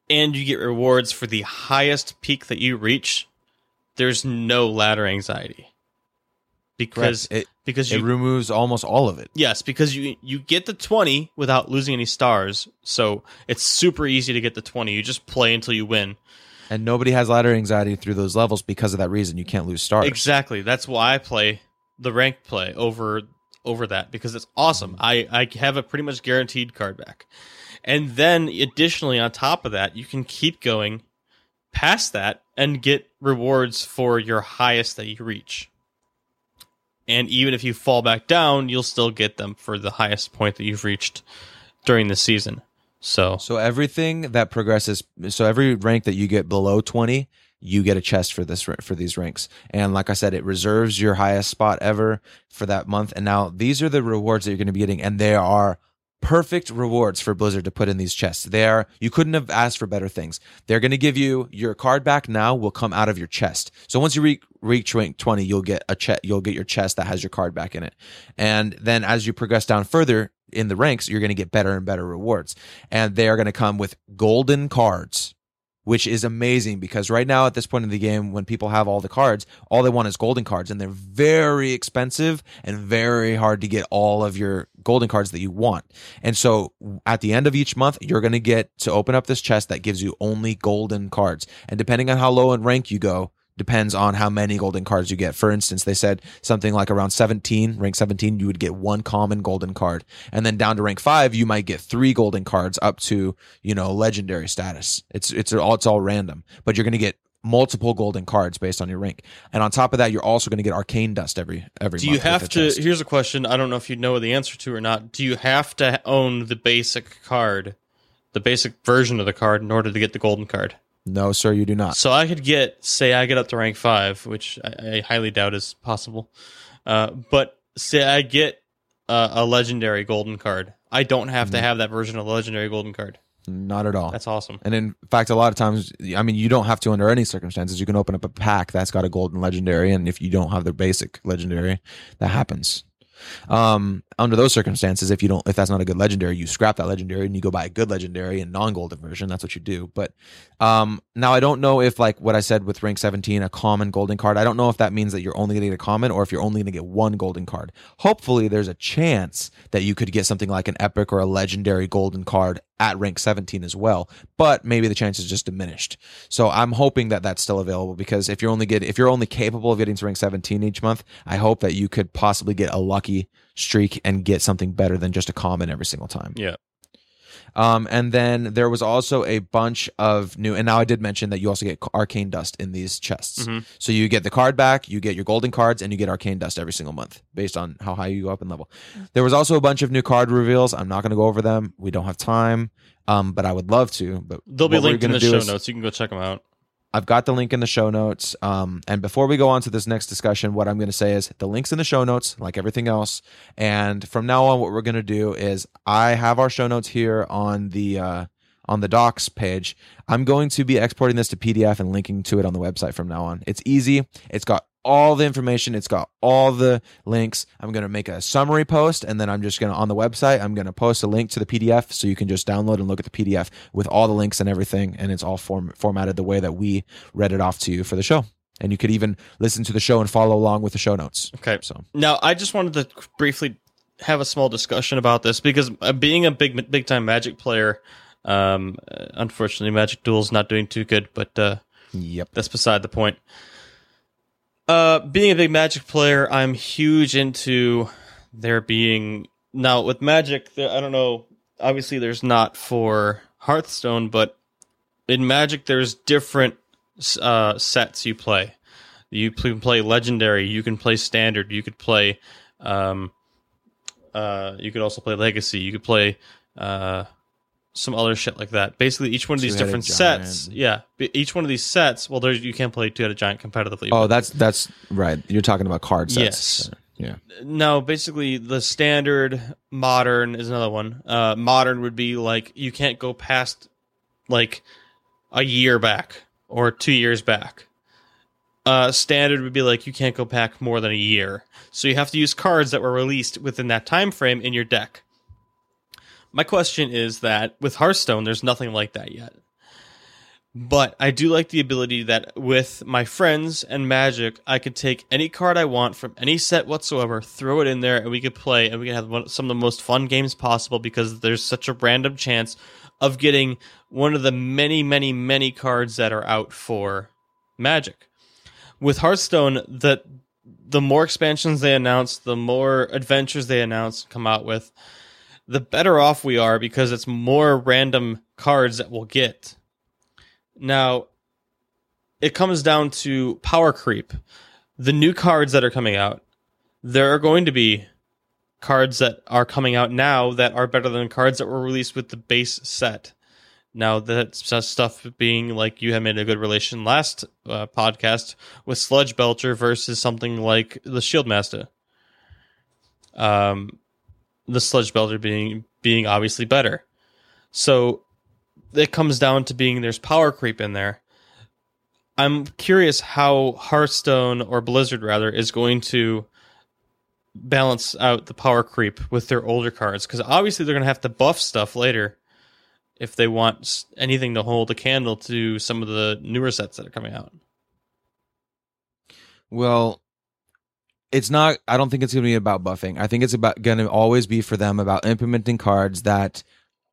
and you get rewards for the highest peak that you reach, there's no ladder anxiety. Because It, because it you removes almost all of it. yes, because you you get the 20 without losing any stars. So it's super easy to get the 20. You just play until you win. And nobody has ladder anxiety through those levels because of that reason. You can't lose stars. Exactly. That's why I play the rank play over over that because it's awesome. Mm-hmm. I I have a pretty much guaranteed card back. And then additionally on top of that, you can keep going past that and get rewards for your highest that you reach. And even if you fall back down, you'll still get them for the highest point that you've reached during the season. So So everything that progresses, so every rank that you get below 20, you get a chest for this for these ranks. And like I said, it reserves your highest spot ever for that month. And now these are the rewards that you're going to be getting and they are perfect rewards for Blizzard to put in these chests. They are you couldn't have asked for better things. They're going to give you your card back now will come out of your chest. So once you re- reach rank 20, you'll get a chest you'll get your chest that has your card back in it. And then as you progress down further in the ranks, you're going to get better and better rewards. And they are going to come with golden cards which is amazing because right now at this point in the game when people have all the cards all they want is golden cards and they're very expensive and very hard to get all of your golden cards that you want and so at the end of each month you're going to get to open up this chest that gives you only golden cards and depending on how low in rank you go depends on how many golden cards you get. For instance, they said something like around 17, rank 17, you would get one common golden card. And then down to rank 5, you might get 3 golden cards up to, you know, legendary status. It's it's all it's all random, but you're going to get multiple golden cards based on your rank. And on top of that, you're also going to get arcane dust every every Do you have to? Here's a question. I don't know if you know the answer to or not. Do you have to own the basic card, the basic version of the card, in order to get the golden card? No, sir, you do not. So I could get, say, I get up to rank five, which I, I highly doubt is possible. Uh, but say I get uh, a legendary golden card. I don't have Mm-hmm. to have that version of the legendary golden card. Not at all. That's awesome. And in fact, a lot of times, I mean, you don't have to under any circumstances. You can open up a pack that's got a golden legendary, and if you don't have the basic legendary, that happens. Um, under those circumstances, if you don't, if that's not a good legendary, you scrap that legendary and you go buy a good legendary and non-golden version. That's what you do. But um, now I don't know if like what I said with rank 17, a common golden card. I don't know if that means that you're only going to get a common or if you're only going to get one golden card. Hopefully, there's a chance that you could get something like an epic or a legendary golden card at rank 17 as well but maybe the chance is just diminished so i'm hoping that that's still available because if you're only get if you're only capable of getting to rank 17 each month i hope that you could possibly get a lucky streak and get something better than just a common every single time Yeah. Um, and then there was also a bunch of new. And now I did mention that you also get arcane dust in these chests. Mhm. So you get the card back, you get your golden cards, and you get arcane dust every single month based on how high you go up in level. There was also a bunch of new card reveals. I'm not going to go over them. We don't have time. Um, but I would love to. But They'll be linked in the show is- notes. You can go check them out. I've got the link in the show notes. Um, and before we go on to this next discussion, what I'm going to say is the link's in the show notes, like everything else. And from now on, what we're going to do is I have our show notes here on the uh, on the docs page. I'm going to be exporting this to PDF and linking to it on the website from now on. It's easy. It's got all the information. It's got all the links. I'm going to make a summary post and then I'm just going to, on the website, I'm going to post a link to the PDF so you can just download and look at the PDF with all the links and everything. And it's all form, formatted the way that we read it off to you for the show. And you could even listen to the show and follow along with the show notes. Okay. So, Now, I just wanted to briefly have a small discussion about this because uh, being a big, big time Magic player, um, unfortunately, Magic Duel's not doing too good, but uh, yep. that's beside the point. Uh, being a big Magic player, I'm huge into there being now with Magic. There, I don't know. Obviously, there's not for Hearthstone, but in Magic, there's different uh, sets you play. You can play Legendary. You can play Standard. You could play. Um, uh, you could also play Legacy. You could play uh, some other shit like that. Basically, each one of these Two-headed different giant. sets, yeah, each one of these sets. Well, there's you can't play two-headed giant competitively. Oh, that's, that's right. You're talking about card sets. Yes. Yeah. No, basically the standard modern is another one. Uh, modern would be like you can't go past like a year back or two years back. Uh, standard would be like you can't go back more than a year, so you have to use cards that were released within that time frame in your deck. My question is that with Hearthstone, there's nothing like that yet. But I do like the ability that with my friends and Magic, I could take any card I want from any set whatsoever, throw it in there, and we could play, and we could have some of the most fun games possible because there's such a random chance of getting one of the many, many, many cards that are out for Magic. With Hearthstone, the the more expansions they announce, the more adventures they announce come out with, the better off we are because it's more random cards that we'll get. Now, it comes down to power creep. The new cards that are coming out, there are going to be cards that are coming out now that are better than cards that were released with the base set. Now, that stuff being like you had made a good relation last uh, podcast with Sludge Belcher versus something like the Shieldmasta. Um, the Sludge Belcher being being obviously better. So it comes down to being there's power creep in there. I'm curious how Hearthstone or Blizzard rather is going to balance out the power creep with their older cards because obviously they're going to have to buff stuff later if they want anything to hold a candle to some of the newer sets that are coming out. Well, it's not. I don't think it's going to be about buffing. I think it's about going to always be for them about implementing cards that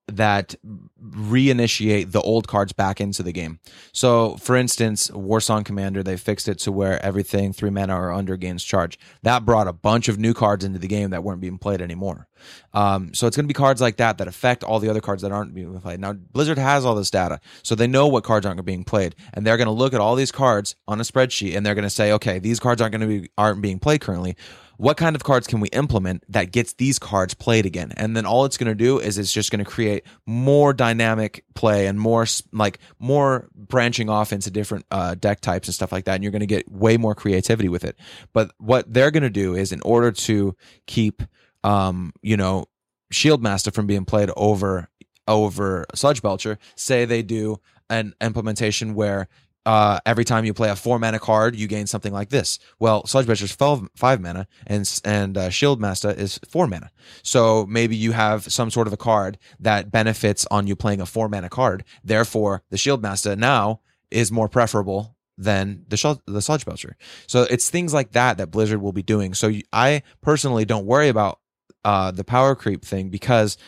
that reinitiate the old cards back into the game. So, for instance, Warsong Commander, they fixed it to where everything three mana or under gains charge. That brought a bunch of new cards into the game that weren't being played anymore. Um, so it's going to be cards like that that affect all the other cards that aren't being played. Now, Blizzard has all this data, so they know what cards aren't being played, and they're going to look at all these cards on a spreadsheet, and they're going to say, okay, these cards aren't going to be aren't being played currently. What kind of cards can we implement that gets these cards played again? And then all it's going to do is it's just going to create more dynamic play and more like more branching off into different uh, deck types and stuff like that. And you're going to get way more creativity with it. But what they're going to do is in order to keep um, you know, Shieldmasta from being played over over Sludge Belcher. Say they do an implementation where uh, every time you play a four mana card, you gain something like this. Well, Sludge Belcher's five, five mana, and and uh, Shieldmasta is four mana. So maybe you have some sort of a card that benefits on you playing a four mana card. Therefore, the Shieldmasta now is more preferable than the Shul- the Sludge Belcher. So it's things like that that Blizzard will be doing. So I personally don't worry about uh, the power creep thing because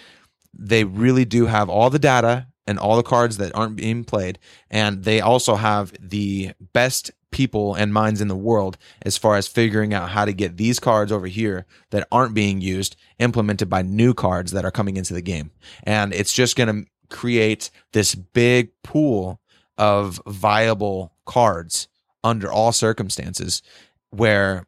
they really do have all the data and all the cards that aren't being played. And they also have the best people and minds in the world as far as figuring out how to get these cards over here that aren't being used implemented by new cards that are coming into the game. And it's just going to create this big pool of viable cards under all circumstances where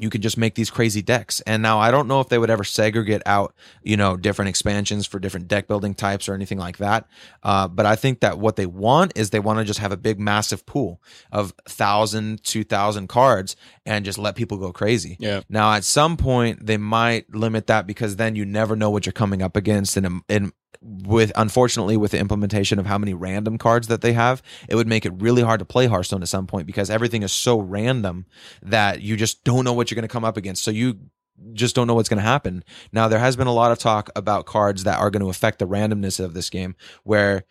you could just make these crazy decks. And now I don't know if they would ever segregate out, you know, different expansions for different deck building types or anything like that. Uh, but I think that what they want is they want to just have a big, massive pool of thousand, two thousand cards and just let people go crazy. Yeah. Now, at some point, they might limit that because then you never know what you're coming up against. And, and with unfortunately with the implementation of how many random cards that they have, it would make it really hard to play Hearthstone at some point because everything is so random that you just don't know what you're going to come up against. So you just don't know what's going to happen. Now there has been a lot of talk about cards that are going to affect the randomness of this game where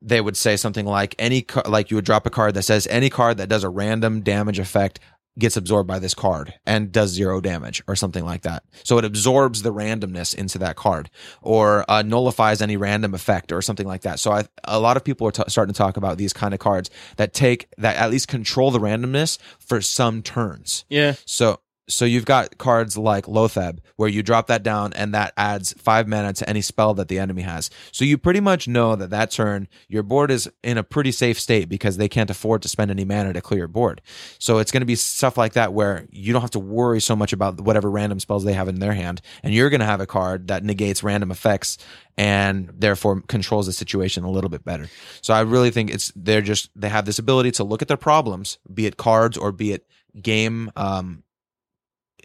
they would say something like any like you would drop a card that says any card that does a random damage effect gets absorbed by this card and does zero damage or something like that. So it absorbs the randomness into that card or uh, nullifies any random effect or something like that. So I, a lot of people are t- starting to talk about these kind of cards that take that at least control the randomness for some turns. Yeah. So so you've got cards like Loatheb where you drop that down and that adds five mana to any spell that the enemy has. So you pretty much know that that turn your board is in a pretty safe state because they can't afford to spend any mana to clear your board. So it's going to be stuff like that where you don't have to worry so much about whatever random spells they have in their hand, and you're going to have a card that negates random effects and therefore controls the situation a little bit better. So I really think it's they're just they have this ability to look at their problems, be it cards or be it game um,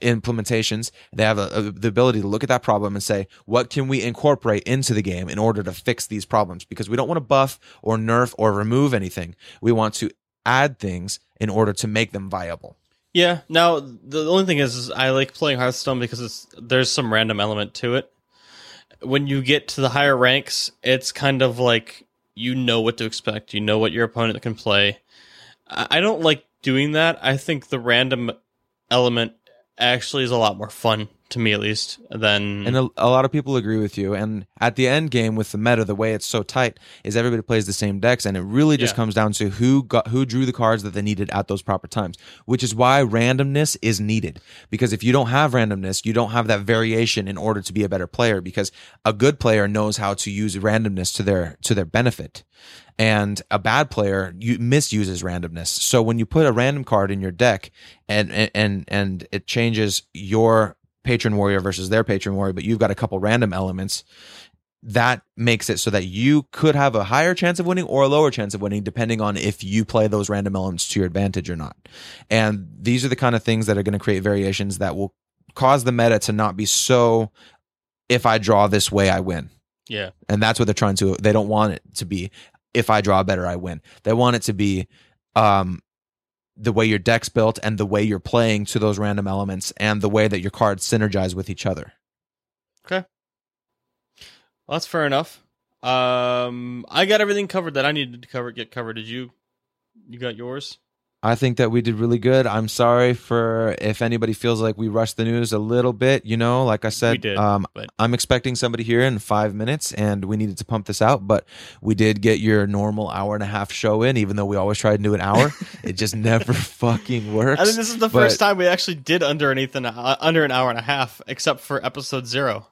implementations they have a, a- the ability to look at that problem and say what can we incorporate into the game in order to fix these problems because we don't want to buff or nerf or remove anything we want to add things in order to make them viable Yeah. Now the only thing is, is I like playing Hearthstone because there's some random element to it. When you get to the higher ranks, it's kind of like you know what to expect. You know what your opponent can play. I don't like doing that. I think the random element actually is a lot more fun to me, at least, than and a, a lot of people agree with you. And at the end game with the meta the way it's so tight is everybody plays the same decks. And it really just Yeah. comes down to who got who drew the cards that they needed at those proper times which is why randomness is needed. Because if you don't have randomness you don't have that variation in order to be a better player because a good player knows how to use randomness to their to their benefit. And a bad player you misuses randomness. So when you put a random card in your deck and and, and it changes your patron warrior versus their patron warrior but you've got a couple random elements that makes it so that you could have a higher chance of winning or a lower chance of winning depending on if you play those random elements to your advantage or not. And these are the kind of things that are going to create variations that will cause the meta to not be so if i draw this way i win. Yeah, and that's what they're trying to they don't want it to be if i draw better i win. They want it to be um the way your deck's built and the way you're playing to those random elements and the way that your cards synergize with each other Okay. Well, that's fair enough. Um, I got everything covered that I needed to cover. Get covered. Did you? You got yours? I think that we did really good. I'm sorry for if anybody feels like we rushed the news a little bit. You know, like I said, We did, um, I'm expecting somebody here in five minutes, and we needed to pump this out. But we did get your normal hour and a half show in, even though we always try to do an hour. it just never fucking works. I think this is the But- first time we actually did under anything uh, under an hour and a half, except for episode zero.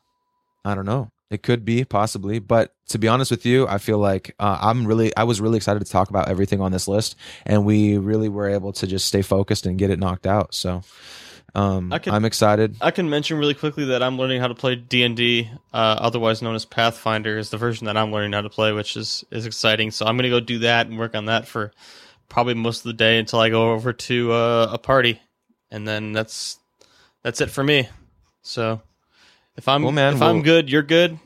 I don't know. It could be possibly, but to be honest with you, I feel like uh, I'm really, I was really excited to talk about everything on this list, and we really were able to just stay focused and get it knocked out. So, um, I could- I'm excited. I can mention really quickly that I'm learning how to play D and D, uh, otherwise known as Pathfinder, is the version that I'm learning how to play, which is is exciting. So I'm gonna go do that and work on that for probably most of the day until I go over to uh, a party, and then that's that's it for me. So if I'm Well, man, if I'm good, you're good.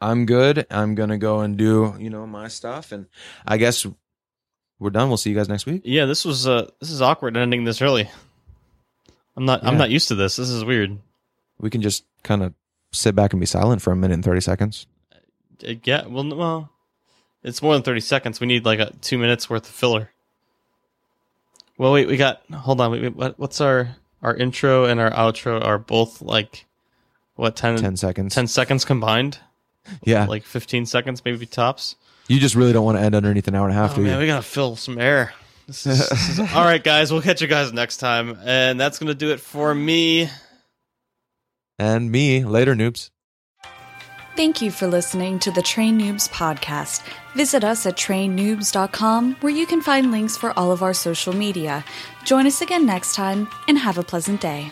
I'm good. I'm gonna go and do you know my stuff, and I guess we're done. We'll see you guys next week. Yeah, this was uh this is awkward ending this early. I'm not I'm not used to this. This is weird. We can just kind of sit back and be silent for a minute and thirty seconds. Uh, Yeah, well, well, it's more than thirty seconds. We need like a two minutes worth of filler. Well, wait, we got. Hold on. Wait, wait, what, what's our our intro and our outro are both like what 10, 10. seconds Ten seconds. seconds combined? Yeah. like 15 seconds, maybe tops. you just really don't want to end underneath an hour and a half, Oh do man, you? we gotta fill some air. This is, this is- all right, guys. We'll catch you guys next time, and that's gonna do it for me. And me, later, noobs. Thank you for listening to the Train Noobs podcast. Visit us at trainnoobs.com where you can find links for all of our social media. Join us again next time and have a pleasant day.